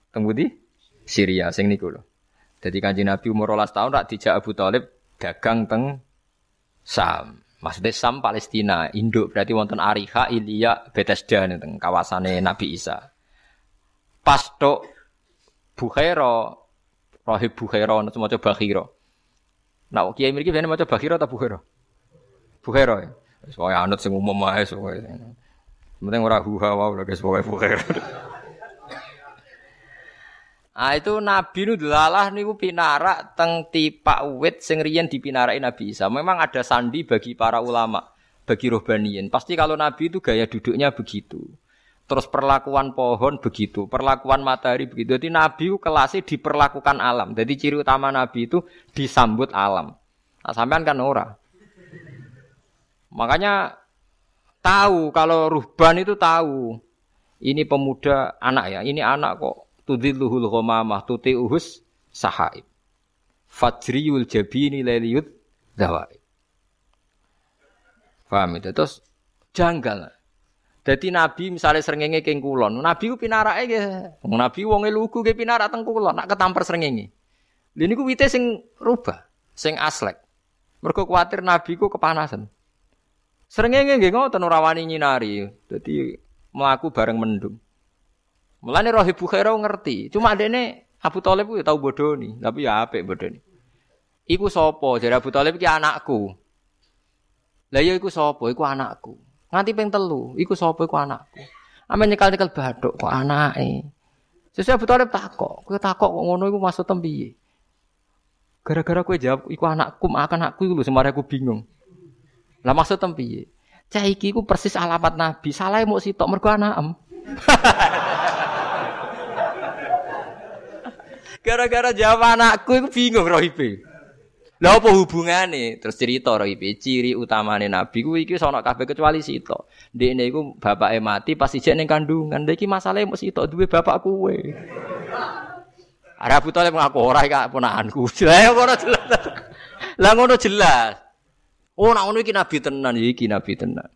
teng pundi? Syria sing niku lho. Jadi kanjeng Nabi umur 12 tahun rak dijak Abu Thalib dagang teng Sam. Maksudnya Sam Palestina, induk berarti wonten Ariha, Ilya, Bethesda teng kawasane Nabi Isa. Pas tok Bukhaira, Rahib Bukhaira, semua coba Bakhira. Nah, kiai mriki biyen maca Bakhira atau Bukhaira? Bukhaira. Ya? Wis wae anut sing umum wae pokoke. Penting ora huha wae lho guys pokoke Bukhaira. Ah itu Nabi nu delalah niku pinarak teng tipak wit sing riyen dipinaraki Nabi Isa. Memang ada sandi bagi para ulama, bagi rohbaniyin. Pasti kalau Nabi itu gaya duduknya begitu. Terus perlakuan pohon begitu, perlakuan matahari begitu. Jadi Nabi kelasnya diperlakukan alam. Jadi ciri utama Nabi itu disambut alam. Nah, sampean kan ora. Makanya tahu kalau ruhban itu tahu. Ini pemuda anak ya, ini anak kok. Tudilluhul ghamamah tuti uhus sahaib. Fajriyul jabini leliyut dawai. Paham itu? Terus janggal. Jadi Nabi misalnya serengenge keng kulon, Nabi ku pinarake nggih. Nabi wonge lugu ge pinarak teng kulon, nak ketampar serengenge. Lha niku wite sing rubah, sing aslek. Mergo kuwatir Nabi ku kepanasan. Serengenge nggih ngoten ora wani nyinari. Dadi mlaku bareng mendung. Mulane Rohib Bukhairah ngerti. Cuma adene Abu Thalib ku ya tau bodoni, tapi ya apik bodoni. Iku sapa? Jare Abu Thalib iki anakku. Lah ya iku sapa? Iku anakku. Nganti ping telu, iku sapa iku anakku. Ame nyekal-nyekal baduk kok anake. Sesuai Abu Thalib takok, kowe takok kok ngono iku maksud piye? Gara-gara kowe jawab iku anakku, mak anakku iku lho semare aku bingung. Lah maksud piye? Cah iki iku persis alamat Nabi, salah mau sitok mergo anakem. Gara-gara jawab anakku iku bingung rohibe. Lah apa hubungane? Terus cerita ro iki ciri utamane nabi ku iki sono kabeh kecuali sito. Ndekne iku bapake mati pas ijek ning kandungan. Lah iki masalahe mesti sito duwe bapak kuwe. Ada Abu Thalib ngaku ora iki ponakanku. Lah ngono jelas. Lah ngono jelas. Oh nak ngono iki nabi tenan iki nabi tenan.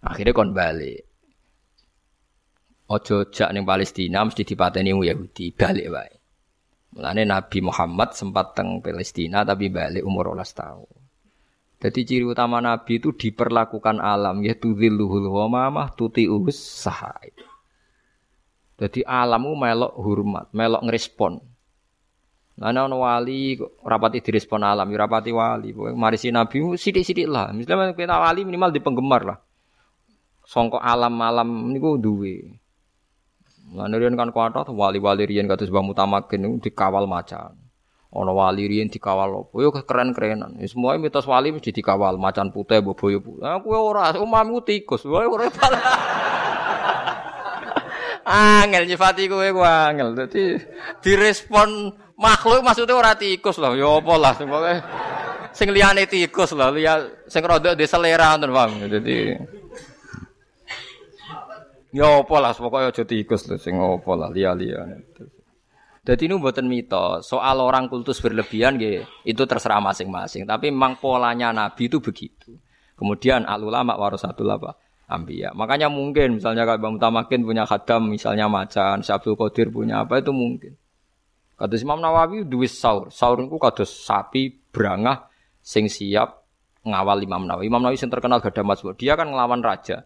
Akhirnya kon balik. Ojo jak ning Palestina mesti dipateni Yahudi, balik wae. Mulane Nabi Muhammad sempat teng Palestina tapi balik umur 12 tahun. Jadi ciri utama Nabi itu diperlakukan alam ya tudzilluhul ghamamah us sahai. Jadi alammu melok hormat, melok ngerespon. Nah, ana wali rapati direspon alam, ya rapati wali. Mari si Nabi sithik-sithik lah. Misalnya kita wali minimal di penggemar lah. Songkok alam-alam niku duwe. Lan riyen kan kuatah wali-wali riyen kados Mbah Mutamakin dikawal macan. Ana wali riyen dikawal opo? Yo keren-kerenan. Ya semua mitos wali mesti dikawal macan putih mbok boyo. Nah, kowe ora, umamku tikus. Wae ora Angel nyifati kowe ku angel. Dadi direspon makhluk maksudnya ora tikus. Ya apa lah sing pokoke sing tikus lho, liya sing rada di selera ngoten, Bang. Dadi Ya apa lah pokoknya aja tikus lho sing apa lah liya-liya. Jadi ini buatan mitos. Soal orang kultus berlebihan ya, itu terserah masing-masing. Tapi memang polanya Nabi itu begitu. Kemudian al ulama warasatul apa? Ambiya. Makanya mungkin misalnya kalau Bang Mutamakin punya khadam misalnya macan, Syabdul Qadir punya apa itu mungkin. Kata Imam Nawawi duwis saur. Saur itu kados sapi berangah sing siap ngawal Imam Nawawi. Imam Nawawi yang terkenal gada mazmur. Dia kan ngelawan raja.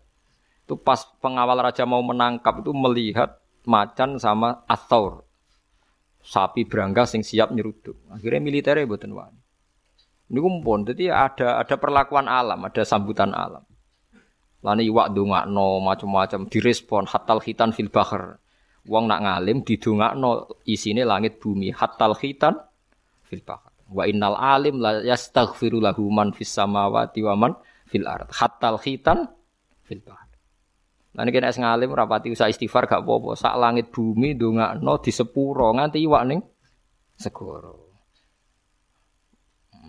Itu pas pengawal raja mau menangkap itu melihat macan sama athaur. Sapi berangga sing siap nyeruduk. Akhirnya militernya buatan wani. Ini kumpul, jadi ada ada perlakuan alam, ada sambutan alam. Lani iwak no macam-macam direspon hatal khitan fil bahar. Wong nak ngalim no isine langit bumi hatal khitan fil bahar. Wa innal alim la yastaghfiru lahu man fis samawati wa man fil ard. Hatta khitan fil bahr. Lah niki nek ngalim rapati usah istighfar gak apa-apa. Sak langit bumi ndongakno di sepuro nganti iwak ning segoro.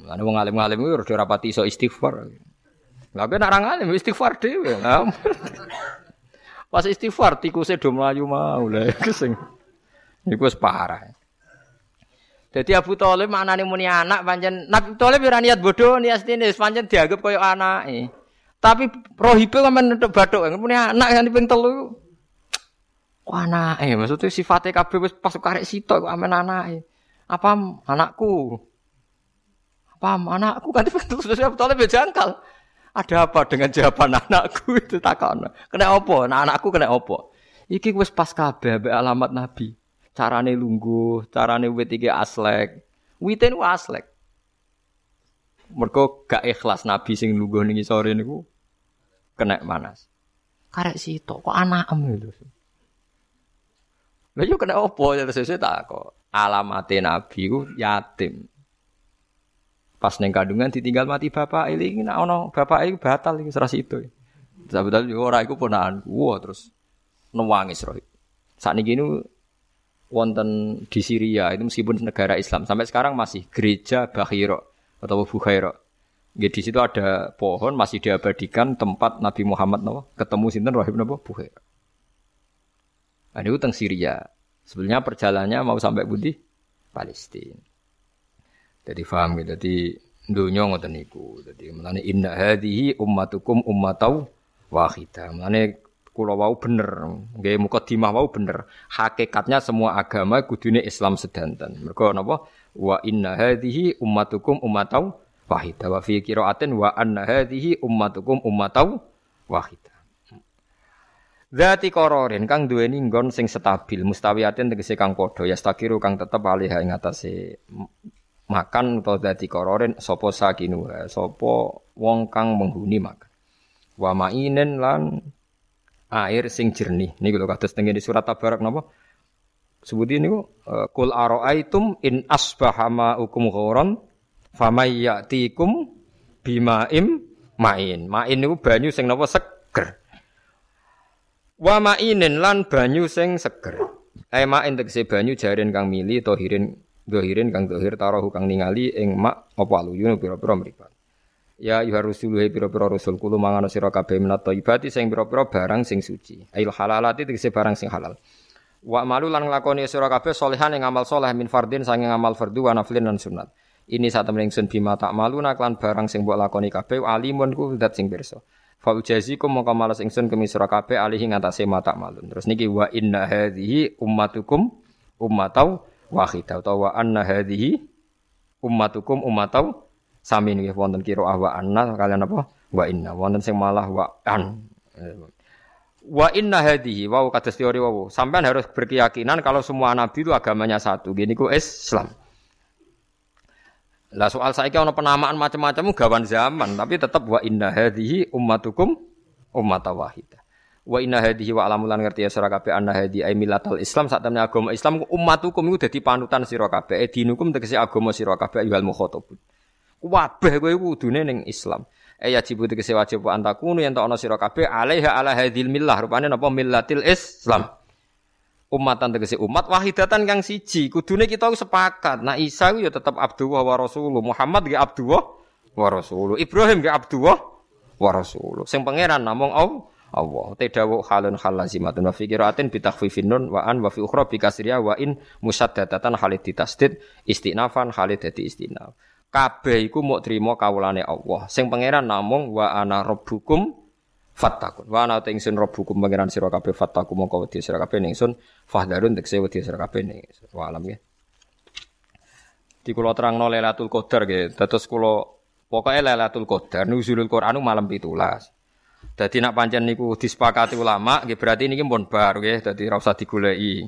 Lah wong alim-alim kuwi ora rapati iso istighfar. Lah kok nek ngalim istighfar dhewe. Pas istighfar tikuse do mlayu mau lha kesing. Iku wis parah. Jadi Abu Thalib maknane muni anak pancen Nabi Thalib ora niat bodoh niat ini pancen dianggap koyo anake. Tapi rohibe kan nutup bathuk muni anak kan ping telu. Kok anake maksudnya sifatnya kabeh wis pas karek sitok kok amen anake. Apa anakku? Apa anakku kan ping telu Thalib ya jangkal. Ada apa dengan jawaban anakku itu takon. Kena apa? Nah, anakku kena apa? Iki wis pas kabeh alamat Nabi carane lungguh, carane wit iki aslek. Witen ku aslek. Mergo gak ikhlas nabi sing lungguh ning sore niku kena manas. Karek sitok kok anakem lho. Lah yo kena opo ya sesuk tak kok. Alamate nabi ku yatim. Pas neng kandungan ditinggal mati bapak ini nek ana bapak iku batal iki serasi itu. Sabetan ora iku ponakanku. Wah terus nangis roh. Sakniki niku wonten di Syria itu meskipun negara Islam sampai sekarang masih gereja Bahiro atau Bukhairo. Ya, di situ ada pohon masih diabadikan tempat Nabi Muhammad nawa, ketemu sinten Rahib napa Bukhairo. Nah, itu teng Syria. Sebenarnya perjalanannya mau sampai Budi Palestina. Jadi paham gitu. Jadi dunia ngoten niku. Jadi melane inna hadhihi ummatukum ummatau wahidah. Melane kula wau bener, nggih mukadimah wau bener. Hakikatnya semua agama kudune Islam sedanten. Mergo napa? Wa inna hadhihi ummatukum ummatau wahidah wa fi qiraatin wa anna hadhihi ummatukum ummatau wahidah. Zati kororin kang duweni nggon sing stabil mustawiyatin tegese kang padha ya stakiru kang tetep alih ing atase makan atau dadi kororin sapa sakinu sapa wong kang menghuni makan. Wa mainen lan air sing jernih. Niku lho kados teng surat Tabarak napa? Sebuti niku kul araaitum in asbaha ma'ukum ghoran famay ya'tikum bima'im ma'in. Ma'in niku banyu sing napa seger. Wa ma'inin lan banyu sing seger. Eh ma'in tegese banyu jaren kang mili tohirin dohirin kang dohir tarohu kang ningali ing mak apa aluyun pira-pira mripat. Ya ayuha rusulu he pira-pira rasul kulo mangan sira kabeh minat thayyibati sing pira-pira barang sing suci. Ail halalati tegese barang sing halal. Wa malu lan nglakoni sira kabeh solehan ing amal soleh min fardin sange amal fardu wa naflin lan sunat. Ini saat temen ingsun bima tak malu naklan barang sing mbok lakoni kabeh alimun ku dat sing pirsa. Fa ujazikum mongko malas ingsun kemi sira kabeh alihi ngatasé mata malun. Terus niki wa inna hadhihi ummatukum ummatau wahidah utawa wa anna hadhihi ummatukum ummatau Sami nggih wonten kira wa anna kalian apa? Wa inna. Wonten sing malah wa an. Wa inna hadhihi wa kados teori wa. Sampean harus berkeyakinan kalau semua nabi itu agamanya satu. Gini ku Islam. Lah soal saiki ana penamaan macam-macam gawan zaman, tapi tetap wa inna hadhihi ummatukum ummat wahidah. Wa inna hadhihi wa alamulan ngerti ya sira kabeh anna hadhi ay millatal Islam sak temne agama Islam ummatukum iku dadi panutan sira kabeh. E dinukum tegese agama sira kabeh ayyuhal mukhatabun. Wabah kowe kudune ning Islam. Eh ya jibu tegese wajib antakunu yen ana sira kabeh alaiha ala hadil millah rupane napa millatil Islam. Umatan tegese umat wahidatan kang siji. Kudune kita sepakat. Nah Isa ya tetap Abdullah wa Rasulullah. Muhammad ge Abdullah wa Rasulullah. Ibrahim ge Abdullah wa Rasulullah. Sing pangeran namung Allah. Allah. Tedawu halun hal lazimatun wa fikiratin bitakhfifin nun wa an wa fi ukhra bi wa in musaddadatan halid ditasdid istinafan halid dadi istinaf kabeh iku mau trimo kawulane Allah. Sing pangeran namung wa ana rabbukum fattakun. Wa ana ingsun rabbukum pangeran sira kabeh fattakum mongko wedi sira kabeh ningsun fahdarun tekse wedi sira kabeh ning. Wa alam ya. Di kula terangno Lailatul Qadar nggih. Dados kula pokoke Lailatul Qadar nuzulul Quran malam 17. Dadi nak pancen niku disepakati ulama nggih berarti niki pun bar nggih. Dadi ora usah digoleki.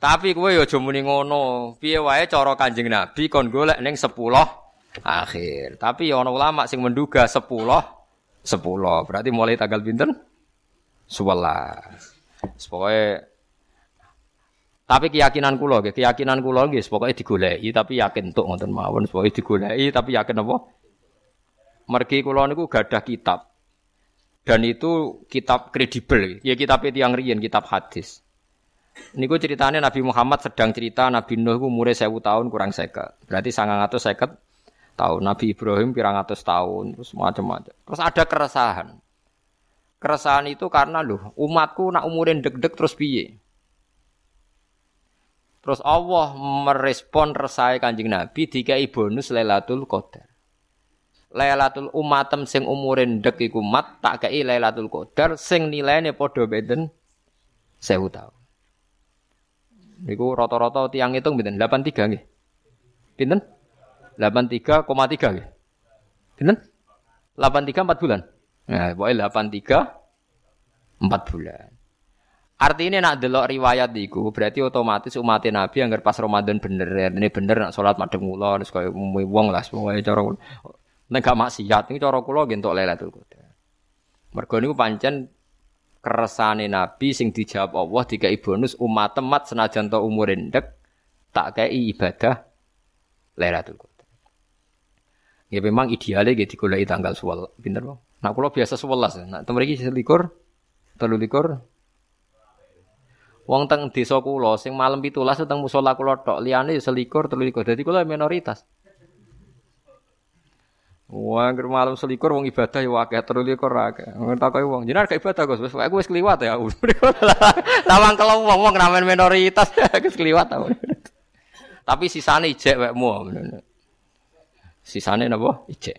Tapi kowe ya aja muni ngono. Piye wae cara Kanjeng Nabi kon golek ning 10 akhir. Tapi ya ana ulama sing menduga 10 10. Berarti mulai tanggal pinten? 11. Pokoke Tapi keyakinan kula nggih, keyakinan kula nggih pokoke digoleki tapi yakin untuk ngoten mawon, pokoke digoleki tapi yakin apa? Mergi kula niku gadah kitab. Dan itu kitab kredibel, ya kitab yang riyen, kitab hadis. Niku ceritanya Nabi Muhammad sedang cerita Nabi Nuh ku umure 1000 tahun kurang seket. Berarti 950 tahun. Nabi Ibrahim pirang atus tahun, terus macam-macam. Terus ada keresahan. Keresahan itu karena loh, umatku nak umurin deg-deg terus piye? Terus Allah merespon resai kanjeng Nabi dikai bonus Lailatul Qadar. Lailatul umatem sing umure ndek iku mat tak kei Lailatul Qadar sing nilaine padha beden 1000 tahun. Niku rata-rata tiang hitung pinten? 83 nggih. Pinten? 83,3 nggih. Pinten? 83 4 bulan. Nah, pokoknya 83 4 bulan. Artinya nak delok riwayat iku berarti otomatis umat Nabi yang pas Ramadan bener ya ini bener nak sholat madem kula terus kaya wong lah pokoke cara nek gak maksiat ini cara kula nggih entuk Lailatul Qadar. Mergo niku pancen keresane Nabi sing dijawab Allah dikai bonus umat temat senajan to umur endek tak kei ibadah Lailatul Qadar. Ya memang idealnya gitu digoleki tanggal 11. Pinter, Bang. Nak kula biasa 11. Nak temriki selikur, telu likur, Wong teng desa kula sing malam 17 teng musala kula tok, liyane ya selikur, telikur. Dadi kula minoritas. Wah, ger malam selikur wong ibadah ya akeh, telikur akeh. Takoki wong, jenengan gak ibadah Gus, wis aku wis kliwat ya. Lawang kalau wong wong ramen minoritas wis kliwat ta. Tapi sisane ijek wekmu. Sisane napa? Ijek.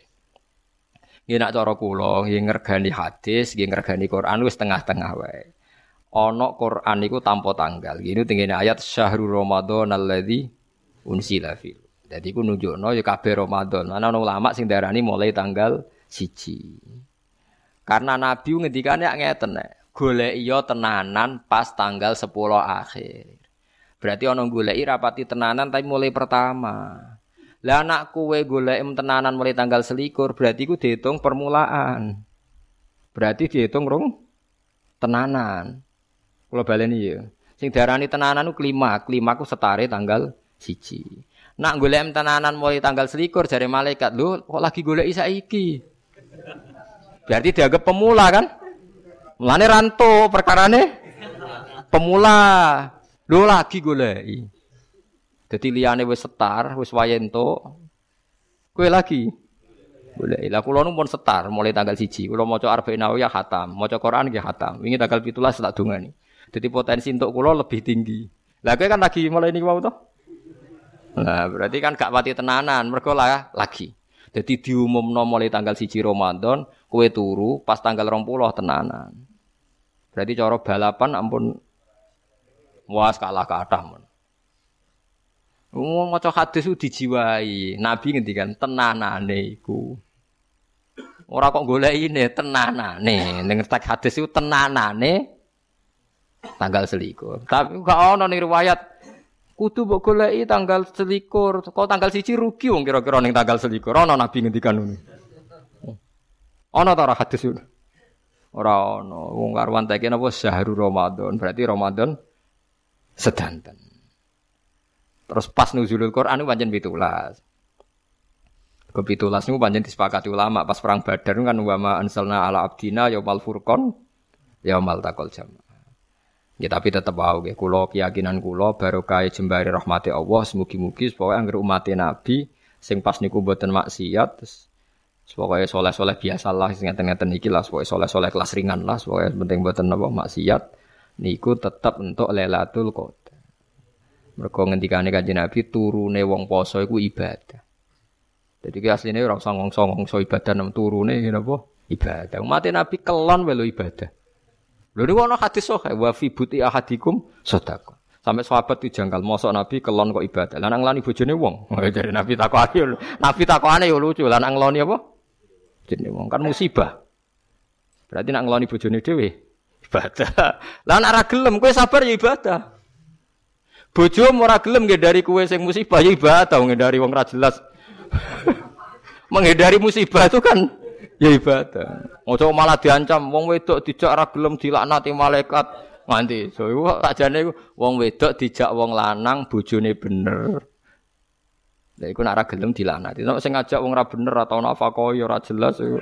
Nggih nak cara kula, nggih ngergani hadis, nggih ngergani Quran wis tengah-tengah wae ana Quran niku tanpa tanggal. Gini tingene ayat syahrul Ramadan alladzi unsila fi. Dadi ku nunjukno ya kabeh Ramadan. Ana ulama sing darani mulai tanggal siji. Karena Nabi ngendikane ngeten nek golek iya tenanan pas tanggal 10 akhir. Berarti ana goleki rapati tenanan tapi mulai pertama. Lah anak kue golek tenanan mulai tanggal selikur berarti ku dihitung permulaan. Berarti dihitung rong tenanan. Kalau baleni ya. Sing darani tenanan ku kelima, kelima ku setare tanggal siji. Nak golek tenanan mulai tanggal selikur jari malaikat, lu kok lagi golek iki? Berarti dianggap pemula kan? Mulane ranto perkarane pemula. Lu lagi goleki. Jadi liane wis setar, wis wayento. Kue lagi. Boleh. Lah kula nu pun setar mulai tanggal siji. Kula maca Arba'in Nawawiyah khatam, maca Quran nggih khatam. Wingi tanggal 17 tak dongani. Jadi potensi untuk kulo lebih tinggi. Lah kan lagi mulai ini mau toh? Nah, berarti kan gak pati tenanan, mereka lah lagi. Jadi diumum mulai tanggal siji Ramadan, kue turu pas tanggal rompuloh tenanan. Berarti cara balapan ampun was kalah kathah men. Wong maca hadis ku dijiwai. Nabi ngendikan tenanane iku. Ora kok golekine tenanane. Ning tek hadis iku tenanane tanggal selikur. Tapi gak ono nih riwayat kudu mbok goleki tanggal selikur. Kok tanggal siji rugi wong kira-kira ning tanggal selikur. Ono nabi ngendikan ngono. Ono ta ora hadis itu? Ora ono. Wong karwan teke napa syahrul Ramadan. Berarti Ramadan sedanten. Terus pas nuzulul Quran itu pancen 17. Ke 17 niku pancen disepakati ulama pas perang Badar kan wa ma ansalna ala abdina yaumal furqan yaumal taqal jam. Ya tapi tetap wow, ya. Kulo keyakinan baru kaya jembari rahmati Allah. Semugi-mugi supaya angger umat Nabi sing pas niku buatan maksiat terus pokoknya soleh-soleh biasa lah ngeten-ngeten iki lah pokoknya soleh-soleh kelas ringan lah pokoknya penting buatan apa maksiat niku tetap untuk Lailatul Qadar. Mergo ngendikane Kanjeng Nabi turune wong poso iku ibadah. Jadi ki asline ora usah ngongso-ngongso ibadah nang turune napa ibadah. Umat Nabi kelon welo ibadah. Lho niku ana hadis sahih wa fi buti ahadikum sedekah. Sampai sahabat itu janggal, mosok Nabi kelon kok ibadah. Lanang lani bojone wong. Jadi Nabi takokane yo Nabi takokane yo lucu. Lanang ngloni apa? Jenenge wong kan musibah. Berarti nak ngloni bojone dhewe ibadah. Lah nek ora gelem kowe sabar ya ibadah. Bojo ora gelem dari kowe sing musibah ya ibadah, dari wong ra jelas. Menghindari musibah itu kan Ya ibadah. Ojo malah diancam wong wedok dijak ra gelem dilaknati malaikat. Nganti so iku sakjane wong wedok dijak wong lanang bojone bener. Lah iku nek ora gelem dilanati. Nek sing ngajak wong ora bener atau nafkah ya ora jelas iku.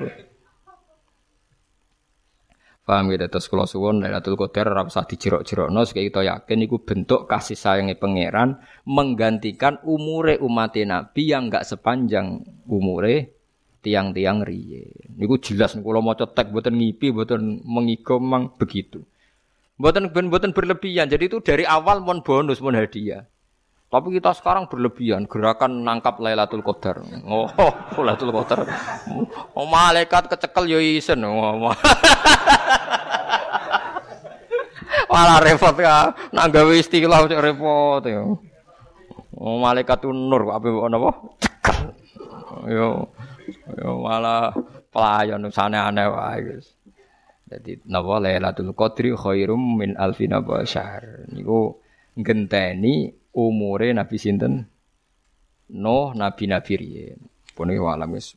Paham gitu terus kula suwun Lailatul Qadar ora usah dijerok-jerokno supaya kita yakin iku bentuk kasih sayangnya pangeran menggantikan umure umat Nabi yang enggak sepanjang umure tiang-tiang riye. Niku jelas kula maca tek mboten ngipi mboten mengigo memang begitu. Mboten mboten berlebihan. Jadi itu dari awal mon bonus mon hadiah. Tapi kita sekarang berlebihan gerakan nangkap Lailatul Qadar. Oh, Lailatul Qadar. Oh, malaikat kecekel yo isen. Oh, Malah repot ya. Nak gawe istilah cek repot ya. Oh, malaikat nur apa napa? Cekel. Yo yo malah pelayan sana aneh wae guys. Jadi napa Lailatul Qadri khairum min alfina syahr. Niku ngenteni umure Nabi sinten? Nuh nabi-nabi riyen. Pun walam wis